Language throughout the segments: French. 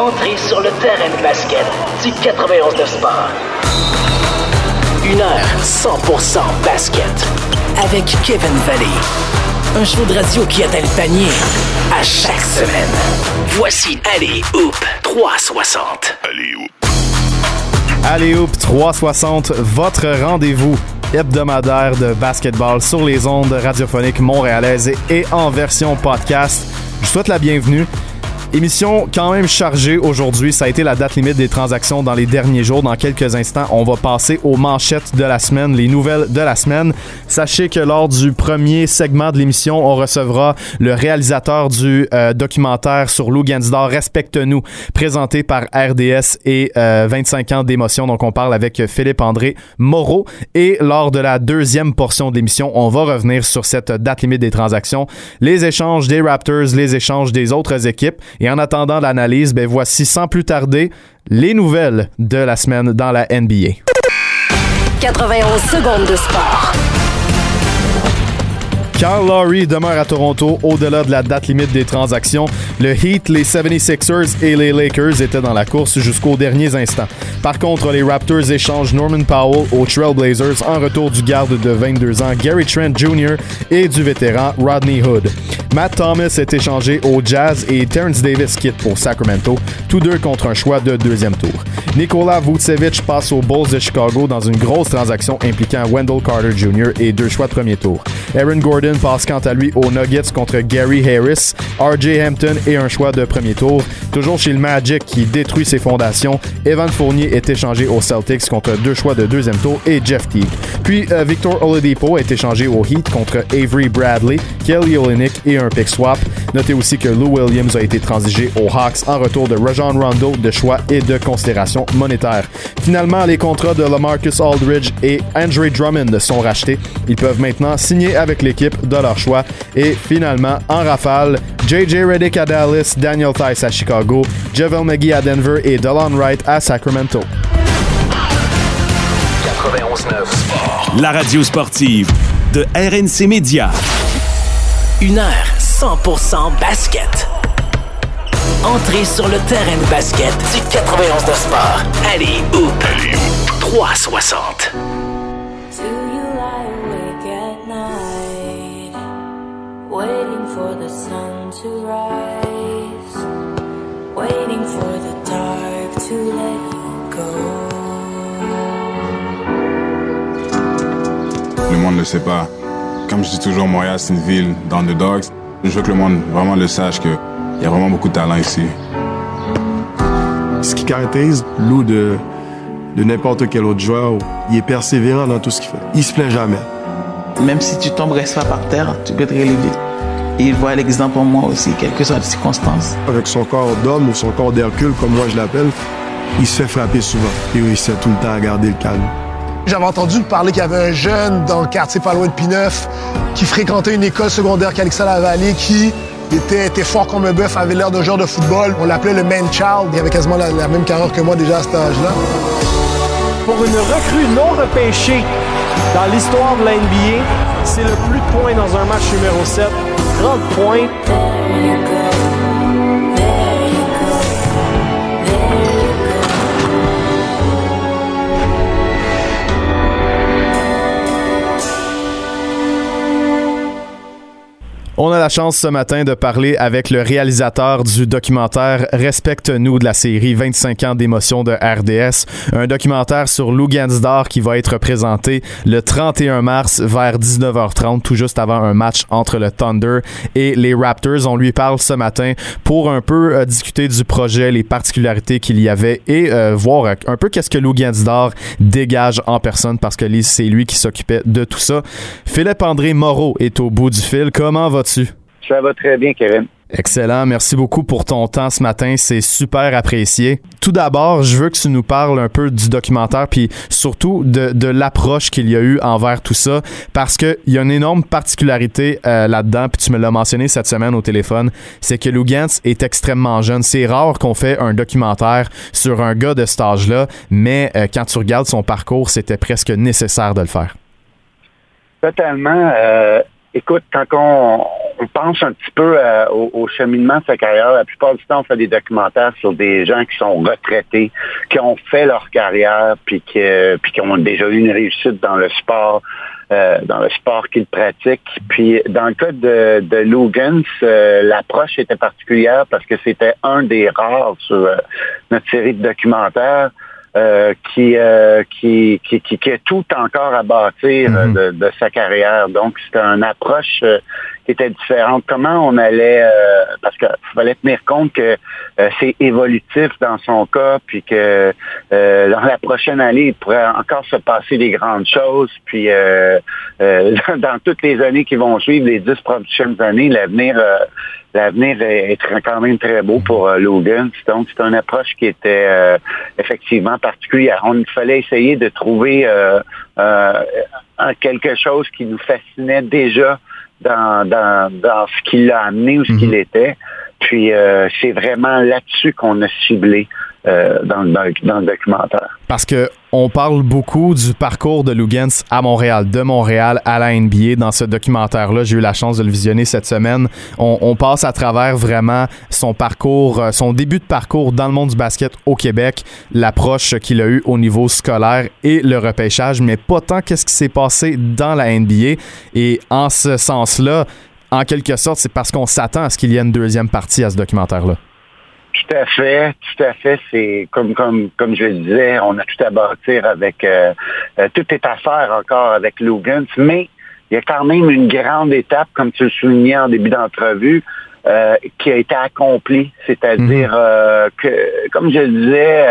Entrez sur le terrain de basket du 91 de Sport. Une heure 100% basket avec Kevin Valley. Un show de radio qui atteint le panier à chaque semaine. Voici Allez Hoop 360. Allez Hoop. Hoop 360, votre rendez-vous hebdomadaire de basketball sur les ondes radiophoniques montréalaises et en version podcast. Je vous souhaite la bienvenue. Émission quand même chargée aujourd'hui. Ça a été la date limite des transactions dans les derniers jours. Dans quelques instants, on va passer aux manchettes de la semaine, les nouvelles de la semaine. Sachez que lors du premier segment de l'émission, on recevra le réalisateur du euh, documentaire sur Lou Gansdor, Respecte-nous, présenté par RDS et 25 euh, ans d'émotion. Donc, on parle avec Philippe-André Moreau. Et lors de la deuxième portion de l'émission, on va revenir sur cette date limite des transactions, les échanges des Raptors, les échanges des autres équipes. Et en attendant l'analyse, ben voici sans plus tarder les nouvelles de la semaine dans la NBA. 91 secondes de sport. Carl Lowry demeure à Toronto au-delà de la date limite des transactions. Le Heat, les 76ers et les Lakers étaient dans la course jusqu'aux derniers instants. Par contre, les Raptors échangent Norman Powell aux Trailblazers en retour du garde de 22 ans Gary Trent Jr. et du vétéran Rodney Hood. Matt Thomas est échangé aux Jazz et Terrence Davis quitte pour Sacramento, tous deux contre un choix de deuxième tour. Nikola Vucevic passe aux Bulls de Chicago dans une grosse transaction impliquant Wendell Carter Jr. et deux choix de premier tour. Passe quant à lui aux Nuggets contre Gary Harris, RJ Hampton et un choix de premier tour. Toujours chez le Magic qui détruit ses fondations, Evan Fournier est échangé aux Celtics contre deux choix de deuxième tour et Jeff Teague. Puis euh, Victor Oladipo est échangé au Heat contre Avery Bradley, Kelly Olynyk et un pick swap. Notez aussi que Lou Williams a été transigé aux Hawks en retour de Rajon Rondo de choix et de considération monétaire. Finalement, les contrats de Lamarcus Aldridge et Andre Drummond sont rachetés. Ils peuvent maintenant signer avec l'équipe de leur choix. Et finalement, en rafale, JJ Redick à Dallas, Daniel Tice à Chicago, Javel McGee à Denver et Delon Wright à Sacramento. 91.9 La radio sportive de RNC Média. Une heure 100% basket. Entrez sur le terrain de basket du 91 de sport. Allez Hoop. Allez Hoop. 360. Le monde ne le sait pas. Comme je dis toujours, Montréal, c'est une ville d'undерdogs. Je veux que le monde vraiment le sache qu'il y a vraiment beaucoup de talent ici. Ce qui caractérise Lou de, de n'importe quel autre joueur, il est persévérant dans tout ce qu'il fait. Il se plaint jamais. Même si tu tombes, reste pas par terre, tu peux te relever. Et il voit l'exemple en moi aussi, quelles que soient les circonstances. Avec son corps d'homme ou son corps d'Hercule, comme moi je l'appelle, il se fait frapper souvent. Et il réussit tout le temps à garder le calme. J'avais entendu parler qu'il y avait un jeune dans le quartier pas loin de Pineuf qui fréquentait une école secondaire Calixa la Vallée qui était, était fort comme un bœuf, avait l'air d'un joueur de football. On l'appelait le man child. Il avait quasiment la, la même carrière que moi déjà à cet âge-là. Pour une recrue non repêchée dans l'histoire de la NBA, c'est le plus de points dans un match numéro 7. 30 points. On a la chance ce matin de parler avec le réalisateur du documentaire Respecte-nous de la série 25 ans d'émotion de RDS, un documentaire sur Lou Gansdor qui va être présenté le 31 mars vers 19h30, tout juste avant un match entre le Thunder et les Raptors. On lui parle ce matin pour un peu euh, discuter du projet, les particularités qu'il y avait et euh, voir un peu qu'est-ce que Lou Gansdor dégage en personne parce que c'est lui qui s'occupait de tout ça. Philippe-André Moreau est au bout du fil. Comment vas-tu? Ça va très bien, Kevin. Excellent. Merci beaucoup pour ton temps ce matin. C'est super apprécié. Tout d'abord, je veux que tu nous parles un peu du documentaire, puis surtout de, de l'approche qu'il y a eu envers tout ça, parce qu'il y a une énorme particularité euh, là-dedans, puis tu me l'as mentionné cette semaine au téléphone, c'est que Lou Gantz est extrêmement jeune. C'est rare qu'on fait un documentaire sur un gars de cet âge-là, mais euh, quand tu regardes son parcours, c'était presque nécessaire de le faire. Totalement. euh, écoute, quand on, on pense un petit peu euh, au, au cheminement de sa carrière, la plupart du temps, on fait des documentaires sur des gens qui sont retraités, qui ont fait leur carrière, puis qui ont déjà eu une réussite dans le sport. euh, dans le sport qu'ils pratiquent. Puis dans le cas de, de Lugans, euh, l'approche était particulière parce que c'était un des rares sur euh, notre série de documentaires euh, qui, euh, qui, qui, qui, qui a tout encore à bâtir euh, de, de sa carrière. Donc, c'était une approche euh, qui était différente. Comment on allait, euh, parce qu'il fallait tenir compte que euh, c'est évolutif dans son cas, puis que euh, dans la prochaine année, il pourrait encore se passer des grandes choses. Puis euh, euh, dans toutes les années qui vont suivre, les dix prochaines années, l'avenir euh, l'avenir est, quand même très beau pour euh, Logan. Donc, c'est une approche qui était euh, effectivement particulière. On fallait essayer de trouver euh, euh, quelque chose qui nous fascinait déjà dans, dans, dans ce qui l'a amené ou ce qu'il était. Puis euh, c'est vraiment là-dessus qu'on a ciblé euh, dans, le- documentaire. Parce que on parle beaucoup du parcours de Lugans à Montréal, de Montréal à la NBA dans ce documentaire-là. J'ai eu la chance de le visionner cette semaine. On, on passe à travers vraiment son parcours, euh, son début de parcours dans le monde du basket au Québec, l'approche qu'il a eue au niveau scolaire et le repêchage, mais pas tant qu'est-ce qui s'est passé dans la NBA. Et en ce sens-là, en quelque sorte, c'est parce qu'on s'attend à ce qu'il y ait une deuxième partie à ce documentaire-là. Tout à fait, tout à fait. C'est comme comme comme je le disais, on a tout à bâtir avec euh, euh, tout est à faire encore avec Lugans, mais il y a quand même une grande étape, comme tu le soulignais en début d'entrevue, euh, qui a été accomplie. C'est-à-dire euh, que, comme je le disais,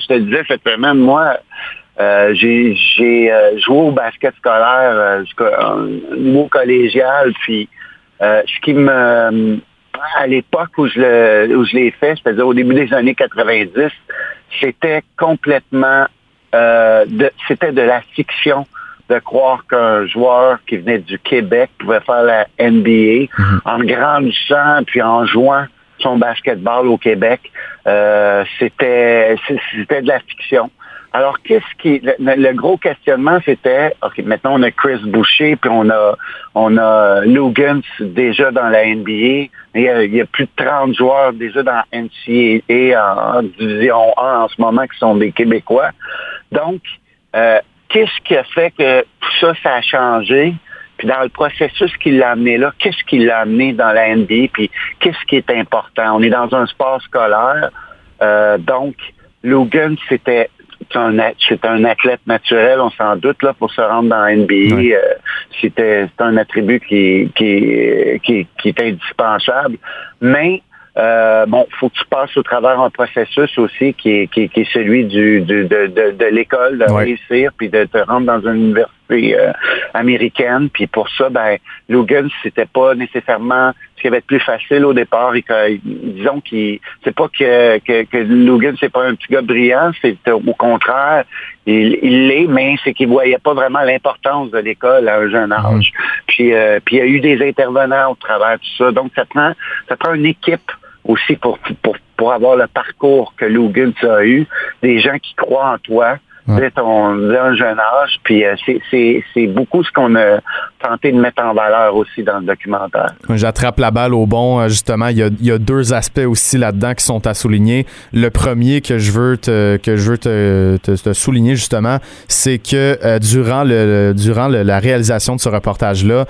je te le disais cette semaine, moi, euh, j'ai j'ai euh, joué au basket scolaire euh, jusqu'à un niveau collégial, puis ce qui me à l'époque où je le où je l'ai fait, c'est-à-dire au début des années 90, c'était complètement euh, de, c'était de la fiction de croire qu'un joueur qui venait du Québec pouvait faire la NBA en grandissant puis en jouant son basketball au Québec. Euh, c'était c'était de la fiction. Alors, qu'est-ce qui. Le, gros questionnement, c'était OK, maintenant on a Chris Boucher, puis on a on a Lugans déjà dans la NBA. Il y, a, il y a plus de 30 joueurs déjà dans NCAA en, division 1 en ce moment qui sont des Québécois. Donc, euh, qu'est-ce qui a fait que tout ça, ça a changé? Puis dans le processus qui l'a amené là, qu'est-ce qui l'a amené dans la NBA? Puis qu'est-ce qui est important? On est dans un sport scolaire. Euh, donc, Logan, c'était un, c'est un athlète naturel, on s'en doute, là, pour se rendre dans la NBA. Euh, c'était c'est un attribut qui, qui, qui, qui est indispensable. Mais euh, bon, faut que tu passes au travers un processus aussi qui est, qui est, qui est celui du, du- de, de, de l'école, de réussir, puis de te rendre dans une université euh, américaine. Puis pour ça, ben, Logan, c'était pas nécessairement ce qui avait de plus facile au départ. Et que, disons qu'il c'est pas que, que, que Logan, c'est pas un petit gars brillant, c'est au contraire, il l'est, mais c'est qu'il voyait pas vraiment l'importance de l'école à un jeune âge. Puis, euh, puis il y a eu des intervenants au travers de tout ça. Donc ça prend ça prend une équipe aussi pour, pour, pour avoir le parcours que Logan a eu, des gens qui croient en toi dès un jeune âge. Puis euh, c'est- c'est c'est beaucoup ce qu'on a tenté de mettre en valeur aussi dans le documentaire. J'attrape la balle au bon. euh, Justement, il y a, il y a deux aspects aussi là-dedans qui sont à souligner. Le premier que je veux te, que je veux te, te- te souligner justement, c'est que euh, durant le, le- durant le- la réalisation de ce reportage-là,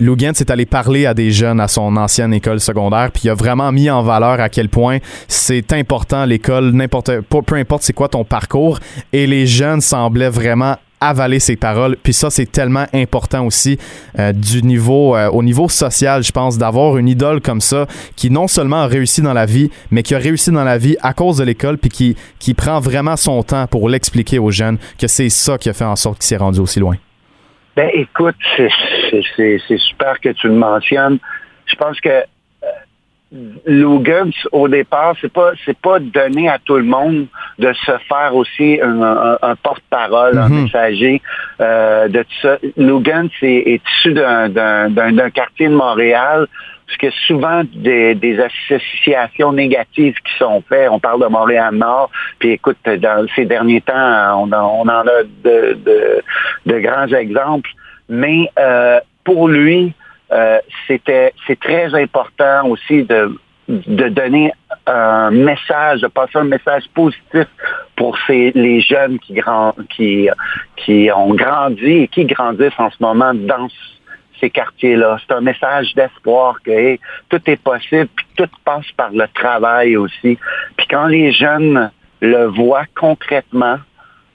Lugans est allé parler à des jeunes à son ancienne école secondaire, puis il a vraiment mis en valeur à quel point c'est important l'école, n'importe peu, peu importe c'est quoi ton parcours, et les jeunes semblaient vraiment avaler ses paroles. Puis ça, c'est tellement important aussi euh, du niveau, euh, au niveau social, je pense, d'avoir une idole comme ça qui non seulement a réussi dans la vie, mais qui a réussi dans la vie à cause de l'école, puis qui, qui prend vraiment son temps pour l'expliquer aux jeunes que c'est ça qui a fait en sorte qu'il s'est rendu aussi loin. Ben écoute, c'est- super que tu le mentionnes. Je pense que euh, Logan, au départ, c'est pas c'est pas donné à tout le monde de se faire aussi un, un- un porte-parole, un Mhm. messager euh, de tout ça. Logan c'est, est issu d'un quartier de Montréal parce que souvent des, associations négatives qui sont faites, on parle de Montréal-Nord, puis écoute, dans ces derniers temps, on en, a de, de, grands exemples, mais euh, pour lui, euh, c'était c'est très important aussi de de donner un message, de passer un message positif pour ces, les jeunes qui, grand, qui, qui ont grandi et qui grandissent en ce moment dans ces quartiers-là. C'est un message d'espoir que tout est possible, puis tout passe par le travail aussi. Puis quand les jeunes le voient concrètement,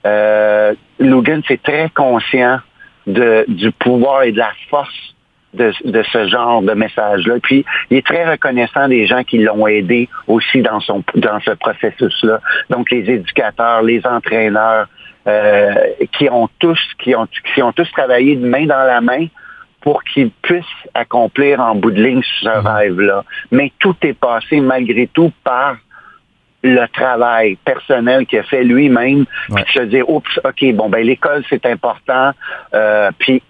euh, Logan, c'est très conscient de, du pouvoir et de la force de, de, ce genre de message-là. Puis, il est très reconnaissant des gens qui l'ont aidé aussi dans son dans ce processus-là. Donc, les éducateurs, les entraîneurs, euh, qui ont tous qui ont qui ont tous travaillé de main dans la main pour qu'ils puissent accomplir en bout de ligne ce rêve-là. Mais tout est passé malgré tout par le travail personnel qu'il a fait lui-même, puis de se dire, oups, OK, bon, ben l'école, c'est important, euh, puis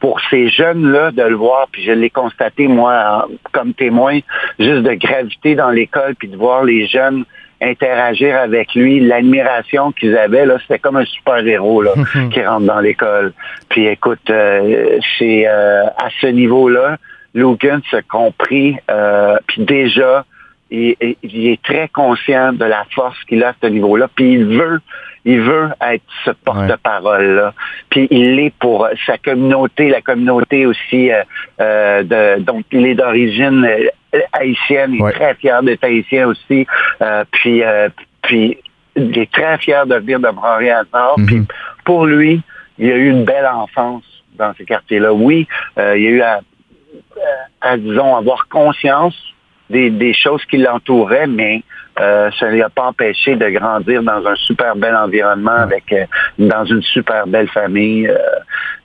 pour ces jeunes-là de le voir, puis je l'ai constaté, moi, comme témoin, juste de gravité dans l'école, puis de voir les jeunes interagir avec lui, l'admiration qu'ils avaient, là, c'était comme un super-héros là, qui rentre dans l'école. Puis écoute, euh, c'est euh, à ce niveau-là, Logan s'est compris, euh, puis déjà, il, il, est très conscient de la force qu'il a à ce niveau-là, puis il veut il veut être ce porte-parole-là. Puis il l'est pour sa communauté, la communauté aussi, euh, euh de, donc il est d'origine euh, haïtienne, il est très fier d'être haïtien aussi. Euh, puis, euh, puis il est très fier de venir de Montréal-Nord. Mhm. Puis pour lui, il a eu une belle enfance dans ces quartiers-là. Oui, il a eu à, à, disons, avoir conscience des, choses qui l'entouraient, mais euh, ça ne lui a pas empêché de grandir dans un super bel environnement avec euh, dans une super belle famille. Euh,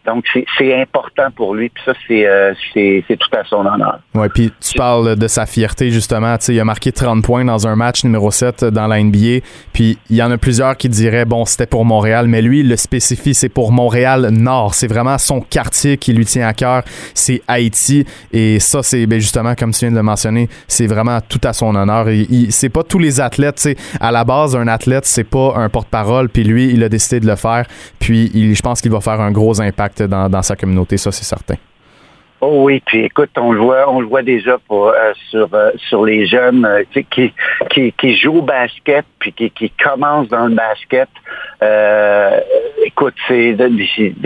donc c'est important pour lui, puis ça c'est tout à son honneur. Ouais, puis tu parles de sa fierté justement, tu sais, il a marqué 30 points dans un match numéro 7 dans la NBA, puis il y en a plusieurs qui diraient bon, c'était pour Montréal, mais lui il le spécifie, c'est pour Montréal Nord, c'est vraiment son quartier qui lui tient à cœur, c'est Haïti. Et ça c'est ben, justement comme tu viens de le mentionner, c'est vraiment tout à son honneur. C'est pas tous les athlètes, tu sais, à la base, un athlète, c'est pas un porte-parole, puis lui, il a décidé de le faire, puis je pense qu'il va faire un gros impact dans, dans sa communauté, ça, c'est certain. Oh oui, puis écoute, on le voit, on voit déjà euh, sur euh, sur les jeunes euh, qui, qui, jouent au basket puis qui, commencent dans le basket. écoute, c'est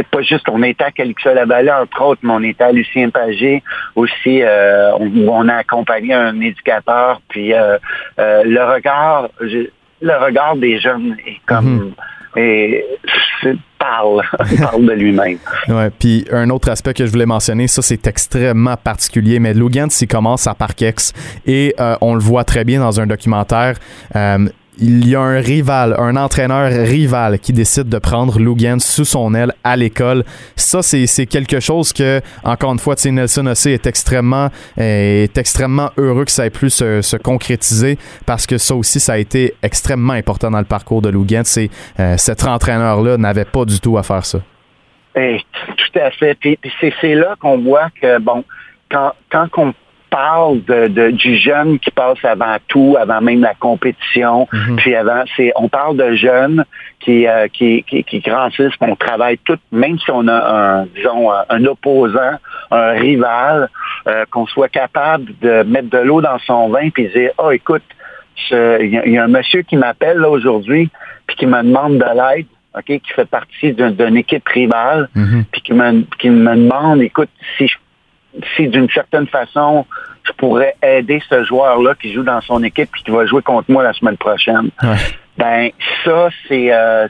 pas juste on était à Calixto Lavalée entre autres, mais on était à Lucien Pagé aussi. On, on, a accompagné un éducateur, puis le regard, le regard des jeunes est comme mm-hmm. Et parle, parle de lui-même. Ouais, puis un autre aspect que je voulais mentionner, ça c'est extrêmement particulier, mais Logan, s'il commence à Parkex et euh, on le voit très bien dans un documentaire. Euh, il y a un rival, un entraîneur rival qui décide de prendre Lugan sous son aile à l'école. Ça, c'est quelque chose que, encore une fois, Nelson Ossé est extrêmement, est extrêmement heureux que ça ait pu se, se, concrétiser parce que ça aussi, ça a été extrêmement important dans le parcours de Lugan. C'est euh, cet entraîneur-là n'avait pas du tout à faire ça. Eh, fait. C'est là qu'on voit que, bon, quand on parle de, du jeune qui passe avant tout, avant même la compétition, mhm. puis avant, c'est, on parle de jeunes qui, euh, qui, qui, qui, grandissent, qu'on travaille tout, même si on a un, disons, un opposant, un rival, euh, qu'on soit capable de mettre de l'eau dans son vin puis dire, oh écoute, il y, a un monsieur qui m'appelle là aujourd'hui, puis qui me demande de l'aide. OK, qui fait partie d'une équipe rivale, mhm. puis qui me, qui me demande, écoute, si je si d'une certaine façon, je pourrais aider ce joueur-là qui joue dans son équipe et qui va jouer contre moi la semaine prochaine. Ben ça, c'est euh,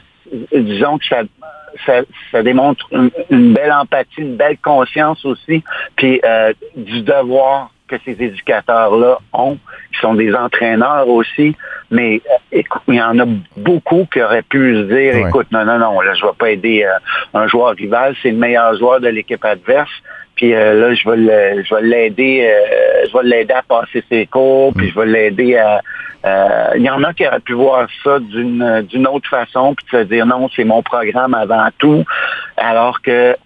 disons que ça, ça, démontre une, belle empathie, une belle conscience aussi, puis euh, du devoir que ces éducateurs-là ont, qui sont des entraîneurs aussi, mais euh, il y en a beaucoup qui auraient pu se dire, écoute, non, non, non, là, je vais pas aider un joueur rival, c'est le meilleur joueur de l'équipe adverse, puis euh, là, je vais je vais l'aider, euh, je vais l'aider à passer ses cours, puis je vais l'aider à. Euh, il y en a qui auraient pu voir ça d'une d'une autre façon, puis de se dire non, c'est mon programme avant tout, alors que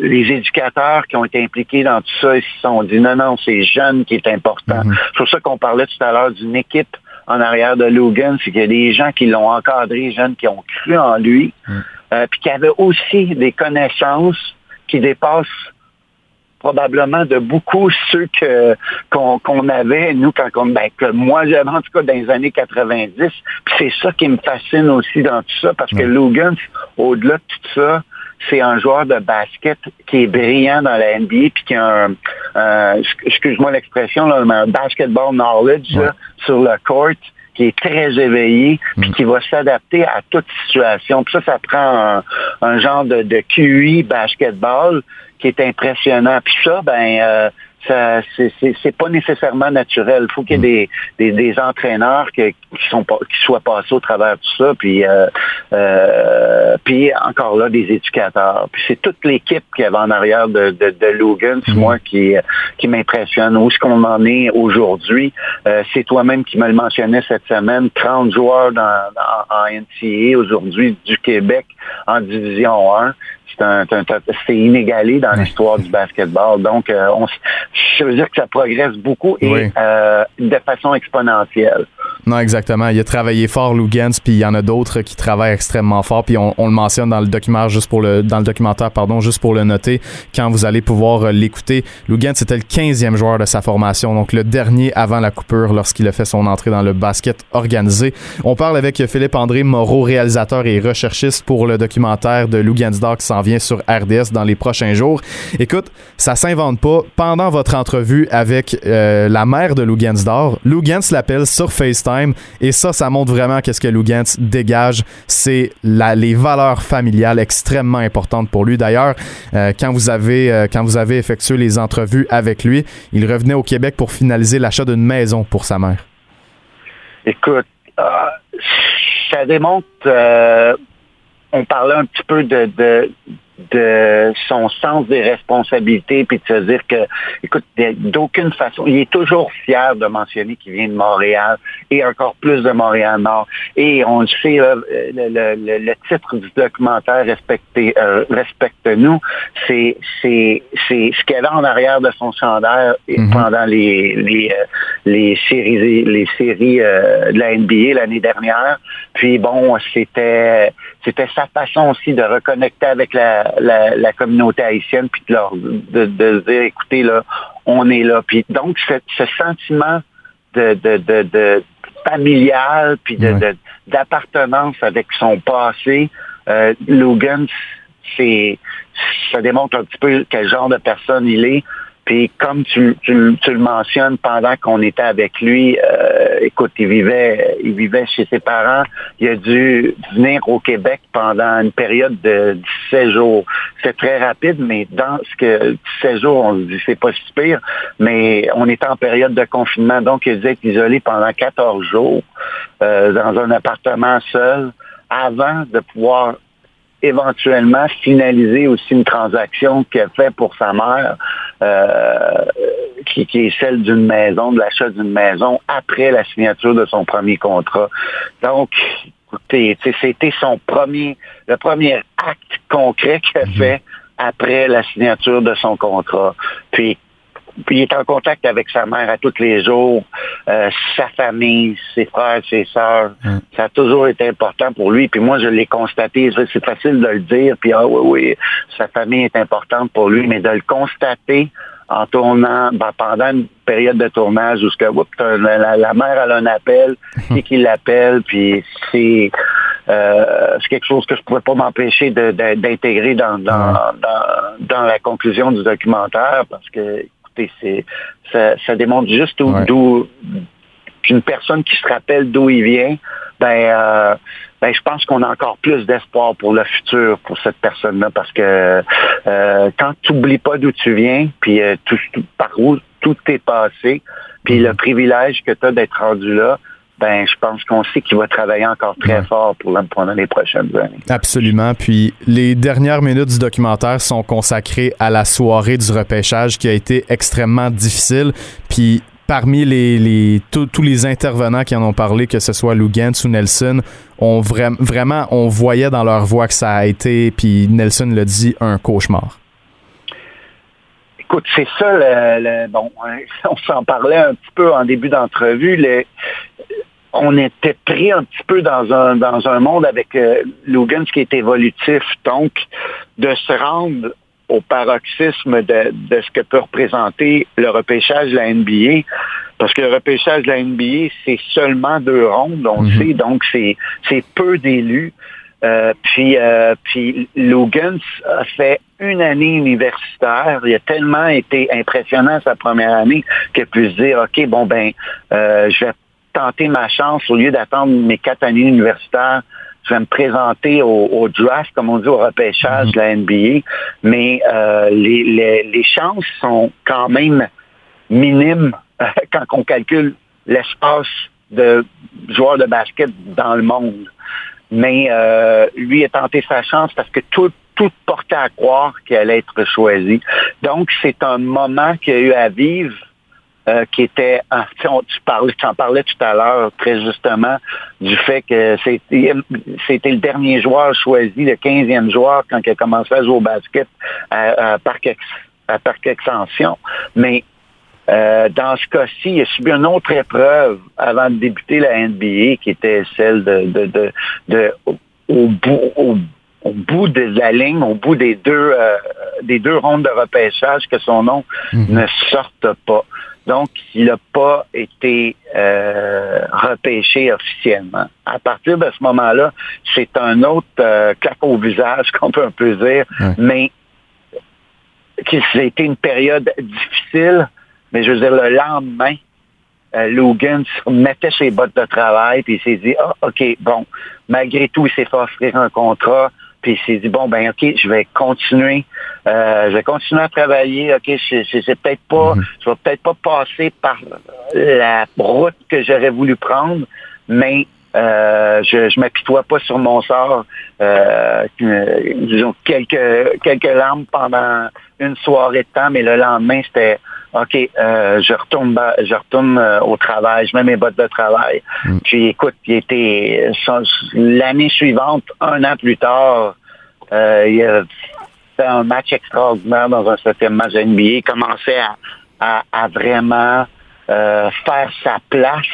les éducateurs qui ont été impliqués dans tout ça, ils se sont dit non, non, c'est jeune qui est important. Mm-hmm. C'est pour ça qu'on parlait tout à l'heure d'une équipe en arrière de Logan, c'est qu'il y a des gens qui l'ont encadré, jeunes qui ont cru en lui, mm. puis qui avaient aussi des connaissances qui dépassent probablement de beaucoup ceux que qu'on qu'on avait, nous, quand on, ben, que moi j'avais en tout cas dans les années 90. Puis c'est ça qui me fascine aussi dans tout ça, parce que Logan, au-delà de tout ça, c'est un joueur de basket qui est brillant dans la NBA puis qui a un, excuse-moi l'expression, là, mais un basketball knowledge là, sur le court qui est très éveillé puis qui va s'adapter à toute situation. Puis ça, ça prend un, un genre de, de QI basketball qui est impressionnant. Puis ça, ben euh, ça, c'est, pas nécessairement naturel. Il faut qu'il y ait des, des, des entraîneurs que- qui sont pas, qui soient passés au travers de tout ça, puis euh, euh, puis encore là des éducateurs. Puis c'est toute l'équipe qui avait en arrière de, de, de Logan, c'est moi qui qui m'impressionne. Où est-ce qu'on en est aujourd'hui? Euh, C'est toi-même qui me le mentionnais cette semaine. 30 joueurs dans, dans- en NCAA aujourd'hui du Québec en Division 1 c'est un- c'est un- c'est inégalé dans l'histoire du basketball. Donc, euh, on, je veux dire que ça progresse beaucoup et Oui. euh, de façon exponentielle. Non, exactement. Il a travaillé fort, Lugans, puis il y en a d'autres qui travaillent extrêmement fort, puis on, le mentionne dans le documentaire juste pour le documentaire, pardon, juste pour le noter quand vous allez pouvoir euh, l'écouter. Lugans c'était le 15e joueur de sa formation, donc le dernier avant la coupure lorsqu'il a fait son entrée dans le basket organisé. On parle avec Philippe André Moreau, réalisateur et recherchiste pour le documentaire de Lugansdor qui s'en vient sur RDS dans les prochains jours. Écoute, ça s'invente pas. Pendant votre entrevue avec euh, la mère de Lugansdor, Lugans l'appelle sur FaceTime et ça, ça montre vraiment qu'est-ce que Lugans dégage. C'est les valeurs familiales extrêmement importantes pour lui. D'ailleurs, euh, quand vous avez euh, quand vous avez effectué les entrevues avec lui, il revenait au Québec pour finaliser l'achat d'une maison pour sa mère. Écoute, euh, ça démontre, on parlait un petit peu de, de son sens des responsabilités, puis de se dire que, écoute, d'aucune façon, il est toujours fier de mentionner qu'il vient de Montréal et encore plus de Montréal-Nord. Et on le sait, le, le- le- le titre du documentaire Respectez, euh, Respecte-nous, c'est c'est c'est ce qu'elle a en arrière de son chandail et pendant les les, euh, les séries les séries euh, de la NBA l'année dernière. Puis bon, c'était c'était sa façon aussi de reconnecter avec la, la, la communauté haïtienne puis de leur de, de dire écoutez là, on est là. Puis donc ce, ce sentiment de, de, de, de familial puis de, de- d'appartenance avec son passé, euh, Logan, c'est ça démontre un petit peu quel genre de personne il est. Puis comme tu, tu, tu le mentionnes, pendant qu'on était avec lui, euh, écoute, il vivait, il vivait chez ses parents. Il a dû venir au Québec pendant une période de 17 jours. C'est très rapide, mais dans ce que 17 jours, on se dit c'est pas si pire, mais on était en période de confinement, donc il a dû être isolé pendant 14 jours euh, dans un appartement seul avant de pouvoir éventuellement finaliser aussi une transaction qu'il a fait pour sa mère, euh, qui, qui est celle d'une maison, de l'achat d'une maison après la signature de son premier contrat. Donc, écoutez, c'était son premier, le premier acte concret qu'il a fait après la signature de son contrat. Puis puis il est en contact avec sa mère à tous les jours, euh, sa famille, ses frères, ses sœurs. Ça a toujours été important pour lui. Puis moi, je l'ai constaté. C'est facile de le dire. Puis ah oui, oui, sa famille est importante pour lui, mais de le constater en tournant ben, pendant une période de tournage où ce que, la, mère elle a un appel, qui qui l'appelle, puis c'est euh, c'est quelque chose que je pouvais pas m'empêcher d'intégrer dans, dans, dans, dans la conclusion du documentaire parce que c'est ça, ça démontre juste où- d'où qu'une personne qui se rappelle d'où il vient, ben, euh, ben je pense qu'on a encore plus d'espoir pour le futur pour cette personne-là parce que euh, quand tu n'oublies pas d'où tu viens, puis euh, tout, tout- par où tout est passé, puis le privilège que tu as d'être rendu là, ben je pense qu'on sait qu'il va travailler encore très fort pour le- pendant les prochaines années. Absolument. Puis les dernières minutes du documentaire sont consacrées à la soirée du repêchage qui a été extrêmement difficile. Puis parmi les, les- tous- les intervenants qui en ont parlé, que ce soit Lou Gantz ou Nelson, on vra- vraiment on voyait dans leur voix que ça a été, puis Nelson l'a dit, un cauchemar. Écoute, c'est ça, le, le- bon, hein, on s'en parlait un petit peu en début d'entrevue. On était pris un petit peu dans un dans un monde avec euh, qui est évolutif. Donc, de se rendre au paroxysme de, de ce que peut représenter le repêchage de la NBA. Parce que le repêchage de la NBA, c'est seulement deux rondes, on le sait, donc c'est c'est peu d'élus. Euh, puis, euh, puis a fait une année universitaire. Il a tellement été impressionnant sa première année qu'il a pu se dire, OK, bon, ben, euh, je vais tenter ma chance au lieu d'attendre mes quatre années universitaires. Je vais me présenter au, au draft, comme on dit, au repêchage de la NBA. Mais euh, les, les, les chances sont quand même minimes quand on calcule l'espace de joueurs de basket dans le monde. Mais euh, lui a tenté sa chance parce que tout, tout portait à croire qu'il allait être choisi. Donc, c'est un moment qu'il a eu à vivre euh, qui était, ah, tu, on- tu parlais, tu en parlais tout à l'heure très justement du fait que c'était le dernier joueur choisi, le 15e joueur quand il a commencé à jouer au basket à, à Parc, à Parc Extension. Mais euh, dans ce cas-ci, il a subi une autre épreuve avant de débuter la NBA, qui était celle de, de, de, de- au, bout, au, au bout de la ligne, au bout des deux, euh, des deux rondes de repêchage, que son nom ne sorte pas. Donc, il n'a pas été euh, repêché officiellement. À partir de ce moment-là, c'est un autre euh, claque au visage, qu'on peut un peu dire, mais que c'était une période difficile, mais je veux dire, le lendemain, euh, Logan mettait ses bottes de travail, puis il s'est dit, ah, OK, bon, malgré tout, il s'est fait offrir un contrat, puis il s'est dit, bon, ben, OK, je vais continuer, euh, je vais continuer à travailler, OK, sais peut-être pas, je vais peut-être pas passer par la route que j'aurais voulu prendre, mais euh, je je m'apitoie pas sur mon sort. Euh, disons quelques quelques larmes pendant une soirée de temps, mais le lendemain c'était OK, euh, je retourne je retourne euh, au travail, je mets mes bottes de travail. Puis écoute, il était l'année suivante, un an plus tard, euh, il a fait un match extraordinaire dans un septième match de NBA. Il commençait à, à, à vraiment euh, faire sa place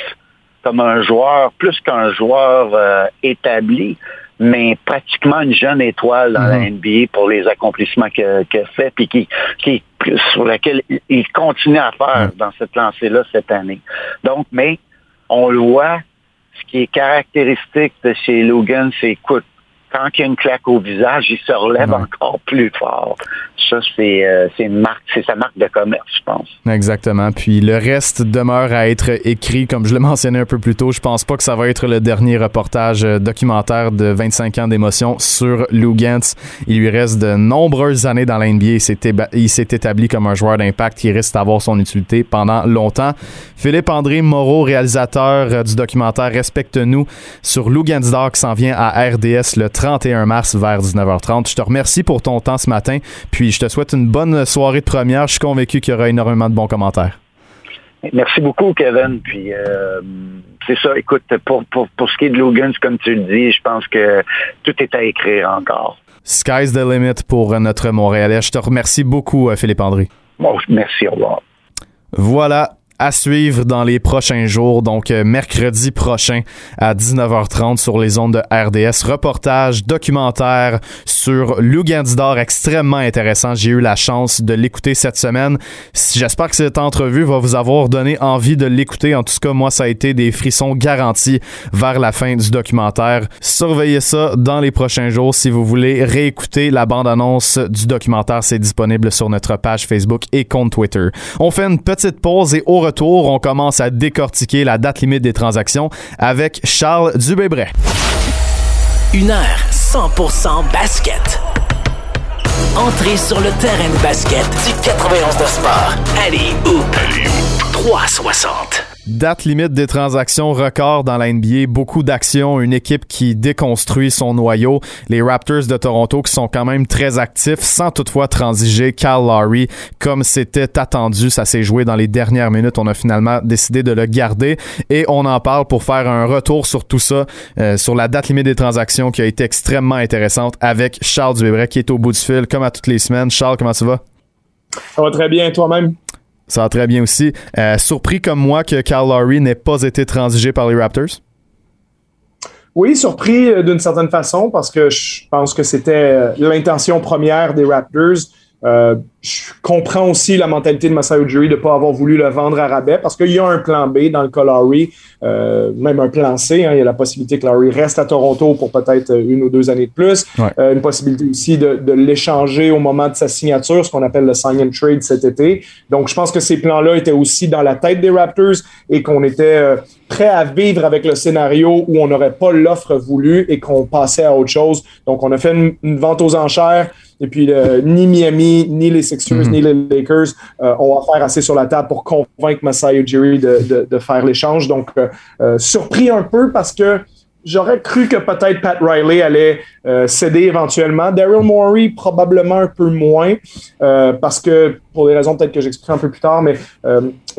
comme un joueur, plus qu'un joueur euh, établi, mais pratiquement une jeune étoile dans la NBA pour les accomplissements que- qu'il a fait, puis qui, qui, sur laquelle il- continue à faire dans cette lancée-là cette année. Donc, mais on le voit, ce qui est caractéristique de chez Logan, c'est, écoute, quand il y a une claque au visage, il se relève encore plus fort. Ça, c'est euh, c'est une marque, c'est sa marque de commerce, je pense. Exactement. Puis le reste demeure à être écrit. Comme je l'ai mentionné un peu plus tôt, je pense pas que ça va être le dernier reportage euh, documentaire de 25 ans d'émotion sur Lou Gantz. Il lui reste de nombreuses années dans la NBA. Il s'est établi comme un joueur d'impact qui risque d'avoir son utilité pendant longtemps. Philippe-André Moreau, réalisateur euh, du documentaire Respecte-nous sur Lou qui s'en vient à RDS le 31 mars vers 19h30. Je te remercie pour ton temps ce matin. Puis je te souhaite une bonne soirée de première. Je suis convaincu qu'il y aura énormément de bons commentaires. Merci beaucoup, Kevin. Puis euh, c'est ça, écoute, pour, pour, pour ce qui est de Logan, comme tu le dis, je pense que tout est à écrire encore. Sky's the limit pour notre Montréalais. Je te remercie beaucoup, euh, Philippe André. Bon, merci, au revoir. Voilà. À suivre dans les prochains jours, donc euh, mercredi prochain à 19h30 sur les ondes de RDS. Reportage documentaire sur Lou Gansdor, extrêmement intéressant. J'ai eu la chance de l'écouter cette semaine. J'espère que cette entrevue va vous avoir donné envie de l'écouter. En tout cas, moi, ça a été des frissons garantis vers la fin du documentaire. Surveillez ça dans les prochains jours. Si vous voulez réécouter la bande-annonce du documentaire, c'est disponible sur notre page Facebook et compte Twitter. On fait une petite pause et au retour, on commence à décortiquer la date limite des transactions avec Charles Dubébret. Une heure 100% basket. Entrée sur le terrain de basket du 91 de sport. Allez, Hoop. 360. Date limite des transactions record dans la NBA, beaucoup d'actions, une équipe qui déconstruit son noyau, les Raptors de Toronto qui sont quand même très actifs sans toutefois transiger Cal Lowry comme c'était attendu, ça s'est joué dans les dernières minutes, on a finalement décidé de le garder. Et on en parle pour faire un retour sur tout ça, euh, sur la date limite des transactions qui a été extrêmement intéressante avec Charles Dubébret qui est au bout du fil comme à toutes les semaines. Charles, comment ça va? Ça va très bien, toi-même? Ça va très bien aussi. Euh, surpris comme moi que Cal Lowry n'ait pas été transigé par les Raptors? Oui, surpris euh, d'une certaine façon parce que je pense que c'était euh, l'intention première des Raptors. Euh, je comprends aussi la mentalité de Masai Ujiri de ne pas avoir voulu le vendre à rabais parce qu'il y a un plan B dans le cas Lowry, euh, même un plan C. Hein, il y a la possibilité que Lowry reste à Toronto pour peut-être une ou deux années de plus. Ouais. Euh, une possibilité aussi de, de l'échanger au moment de sa signature, ce qu'on appelle le sign and trade cet été. Donc, je pense que ces plans-là étaient aussi dans la tête des Raptors et qu'on était euh, prêt à vivre avec le scénario où on n'aurait pas l'offre voulue et qu'on passait à autre chose. Donc, on a fait une, une vente aux enchères. Et puis, euh, ni Miami, ni les Sixers, Mhm. ni les Lakers euh, ont à faire assez sur la table pour convaincre Masai Ujiri de, de, de faire l'échange. Donc, euh, euh, surpris un peu parce que j'aurais cru que peut-être Pat Riley allait céder éventuellement. Daryl Morey, probablement un peu moins, parce que, pour des raisons peut-être que j'expliquerai un peu plus tard, mais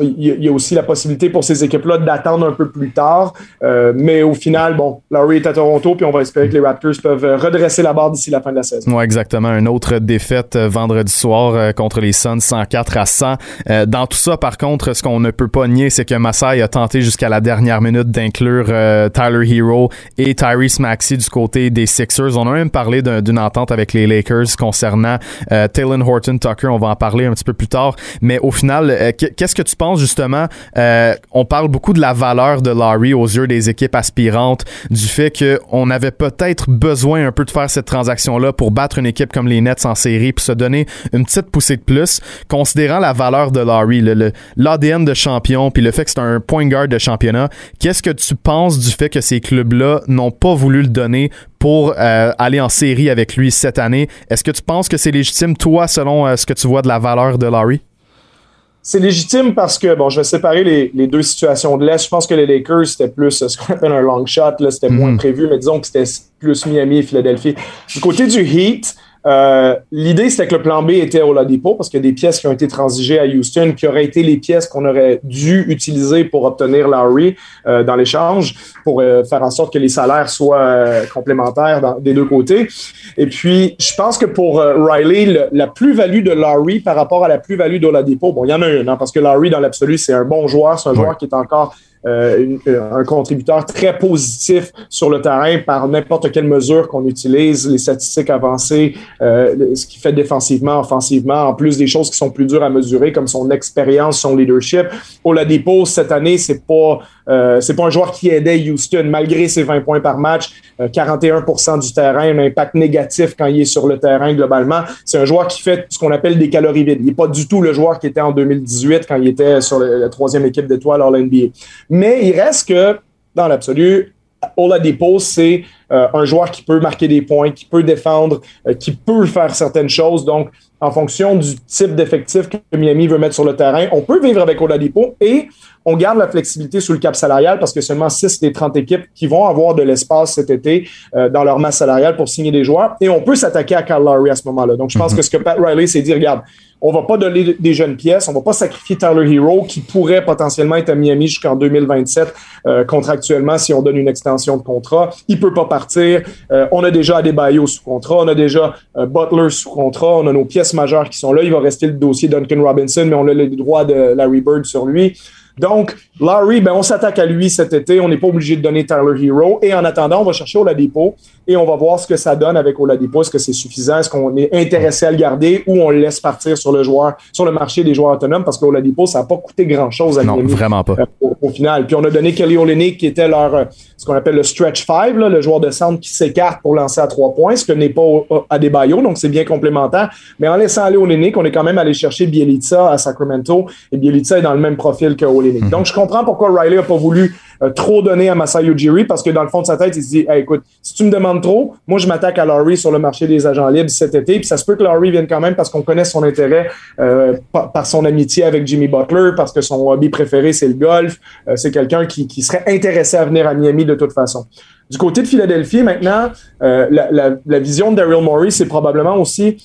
il y, a aussi la possibilité pour ces équipes-là d'attendre un peu plus tard. Euh, mais au final, bon, Larry est à Toronto, puis on va espérer que les Raptors peuvent euh, redresser la barre d'ici la fin de la saison. Ouais, exactement. Une autre défaite euh, vendredi soir euh, contre les Suns, 104 à 100. Euh, dans tout ça, par contre, ce qu'on ne peut pas nier, c'est que Masai a tenté jusqu'à la dernière minute d'inclure Tyler Hero et Tyrese Maxey du côté des Sixers. On a même parlé d'un- d'une entente avec les Lakers concernant Talon Horton Tucker. On va en parler un petit peu plus tard. Mais au final, qu- qu'est-ce que tu penses justement? Euh, on parle beaucoup de la valeur de Larry aux yeux des équipes aspirantes, du fait qu'on avait peut-être besoin un peu de faire cette transaction-là pour battre une équipe comme les Nets en série puis se donner une petite poussée de plus, considérant la valeur de Larry, l'ADN de champion puis le fait que c'est un point guard de championnat. Qu'est-ce que tu penses du fait que ces clubs-là n'ont pas voulu le donner pour euh, aller en série avec lui cette année? Est-ce que tu penses que c'est légitime, toi, selon euh, ce que tu vois de la valeur de Larry? C'est légitime parce que, bon, je vais séparer les, les deux situations de l'Est. Je pense que les Lakers, c'était plus euh, ce qu'on appelle un long shot. Là, c'était moins prévu, mais disons que c'était plus Miami et Philadelphie. Du côté du Heat, euh, l'idée, c'était que le plan B était au Ladipo parce qu'il y a des pièces qui ont été transigées à Houston qui auraient été les pièces qu'on aurait dû utiliser pour obtenir Lowry euh, dans l'échange pour euh, faire en sorte que les salaires soient euh, complémentaires dans- des deux côtés. Et puis, je pense que pour Riley, le- la plus-value de Larry par rapport à la plus-value d'Oladipo, bon, il y en a une, hein, parce que Larry, dans l'absolu, c'est un bon joueur, c'est un joueur qui est encore une- euh, un contributeur très positif sur le terrain par n'importe quelle mesure qu'on utilise, les statistiques avancées, euh, ce qu'il fait défensivement, offensivement, en plus des choses qui sont plus dures à mesurer, comme son expérience, son leadership. Oladipo, cette année, c'est pas euh, c'est pas un joueur qui aidait Houston, malgré ses 20 points par match, euh, 41% du terrain, un impact négatif quand il est sur le terrain globalement. C'est un joueur qui fait ce qu'on appelle des calories vides. Il n'est pas du tout le joueur qui était en 2018 quand il était sur la troisième équipe d'étoiles hors NBA. Mais il reste que, dans l'absolu, Oladipo, c'est euh, un joueur qui peut marquer des points, qui peut défendre, euh, qui peut faire certaines choses. Donc, en fonction du type d'effectif que Miami veut mettre sur le terrain, on peut vivre avec Oladipo et on garde la flexibilité sur le cap salarial parce que seulement 6 des 30 équipes qui vont avoir de l'espace cet été euh, dans leur masse salariale pour signer des joueurs et on peut s'attaquer à Kyle Lowry à ce moment-là. Donc, je pense que ce que Pat Riley s'est dit, regarde, on va pas donner des jeunes pièces, on va pas sacrifier Tyler Hero qui pourrait potentiellement être à Miami jusqu'en 2027 euh, contractuellement si on donne une extension de contrat. Il peut pas partir. Euh, on a déjà Adebayo sous contrat, on a déjà Butler sous contrat, on a nos pièces majeures qui sont là. Il va rester le dossier Duncan Robinson, mais on a les droits de Larry Bird sur lui. Donc, Larry, ben, on s'attaque à lui cet été. On n'est pas obligé de donner Tyler Hero. Et en attendant, on va chercher Oladipo et on va voir ce que ça donne avec Oladipo. Est-ce que c'est suffisant? Est-ce qu'on est intéressé à le garder ou on le laisse partir sur le joueur, sur le marché des joueurs autonomes? Parce qu'Oladipo, ça n'a pas coûté grand-chose à Non, vraiment pas. euh, au, au final. Puis on a donné Kelly Olynyk qui était leur, euh, ce qu'on appelle le stretch five, là, le joueur de centre qui s'écarte pour lancer à trois points, ce que n'est pas à des baillots, donc c'est bien complémentaire. Mais en laissant aller Olynyk, on est quand même allé chercher Bielitsa à Sacramento et Bielitsa est dans le même profil que Olynyk. Donc je comprends pourquoi Riley a pas voulu euh, trop donner à Masai Ujiri parce que dans le fond de sa tête, il se dit écoute, si tu me demandes trop, moi je m'attaque à Laurie sur le marché des agents libres cet été. Puis ça se peut que Laurie vienne quand même parce qu'on connaît son intérêt euh, par, son amitié avec Jimmy Butler, parce que son hobby préféré c'est le golf. Euh, c'est quelqu'un qui, serait intéressé à venir à Miami de toute façon. Du côté de Philadelphie, maintenant, la, vision de Daryl Morey, c'est probablement aussi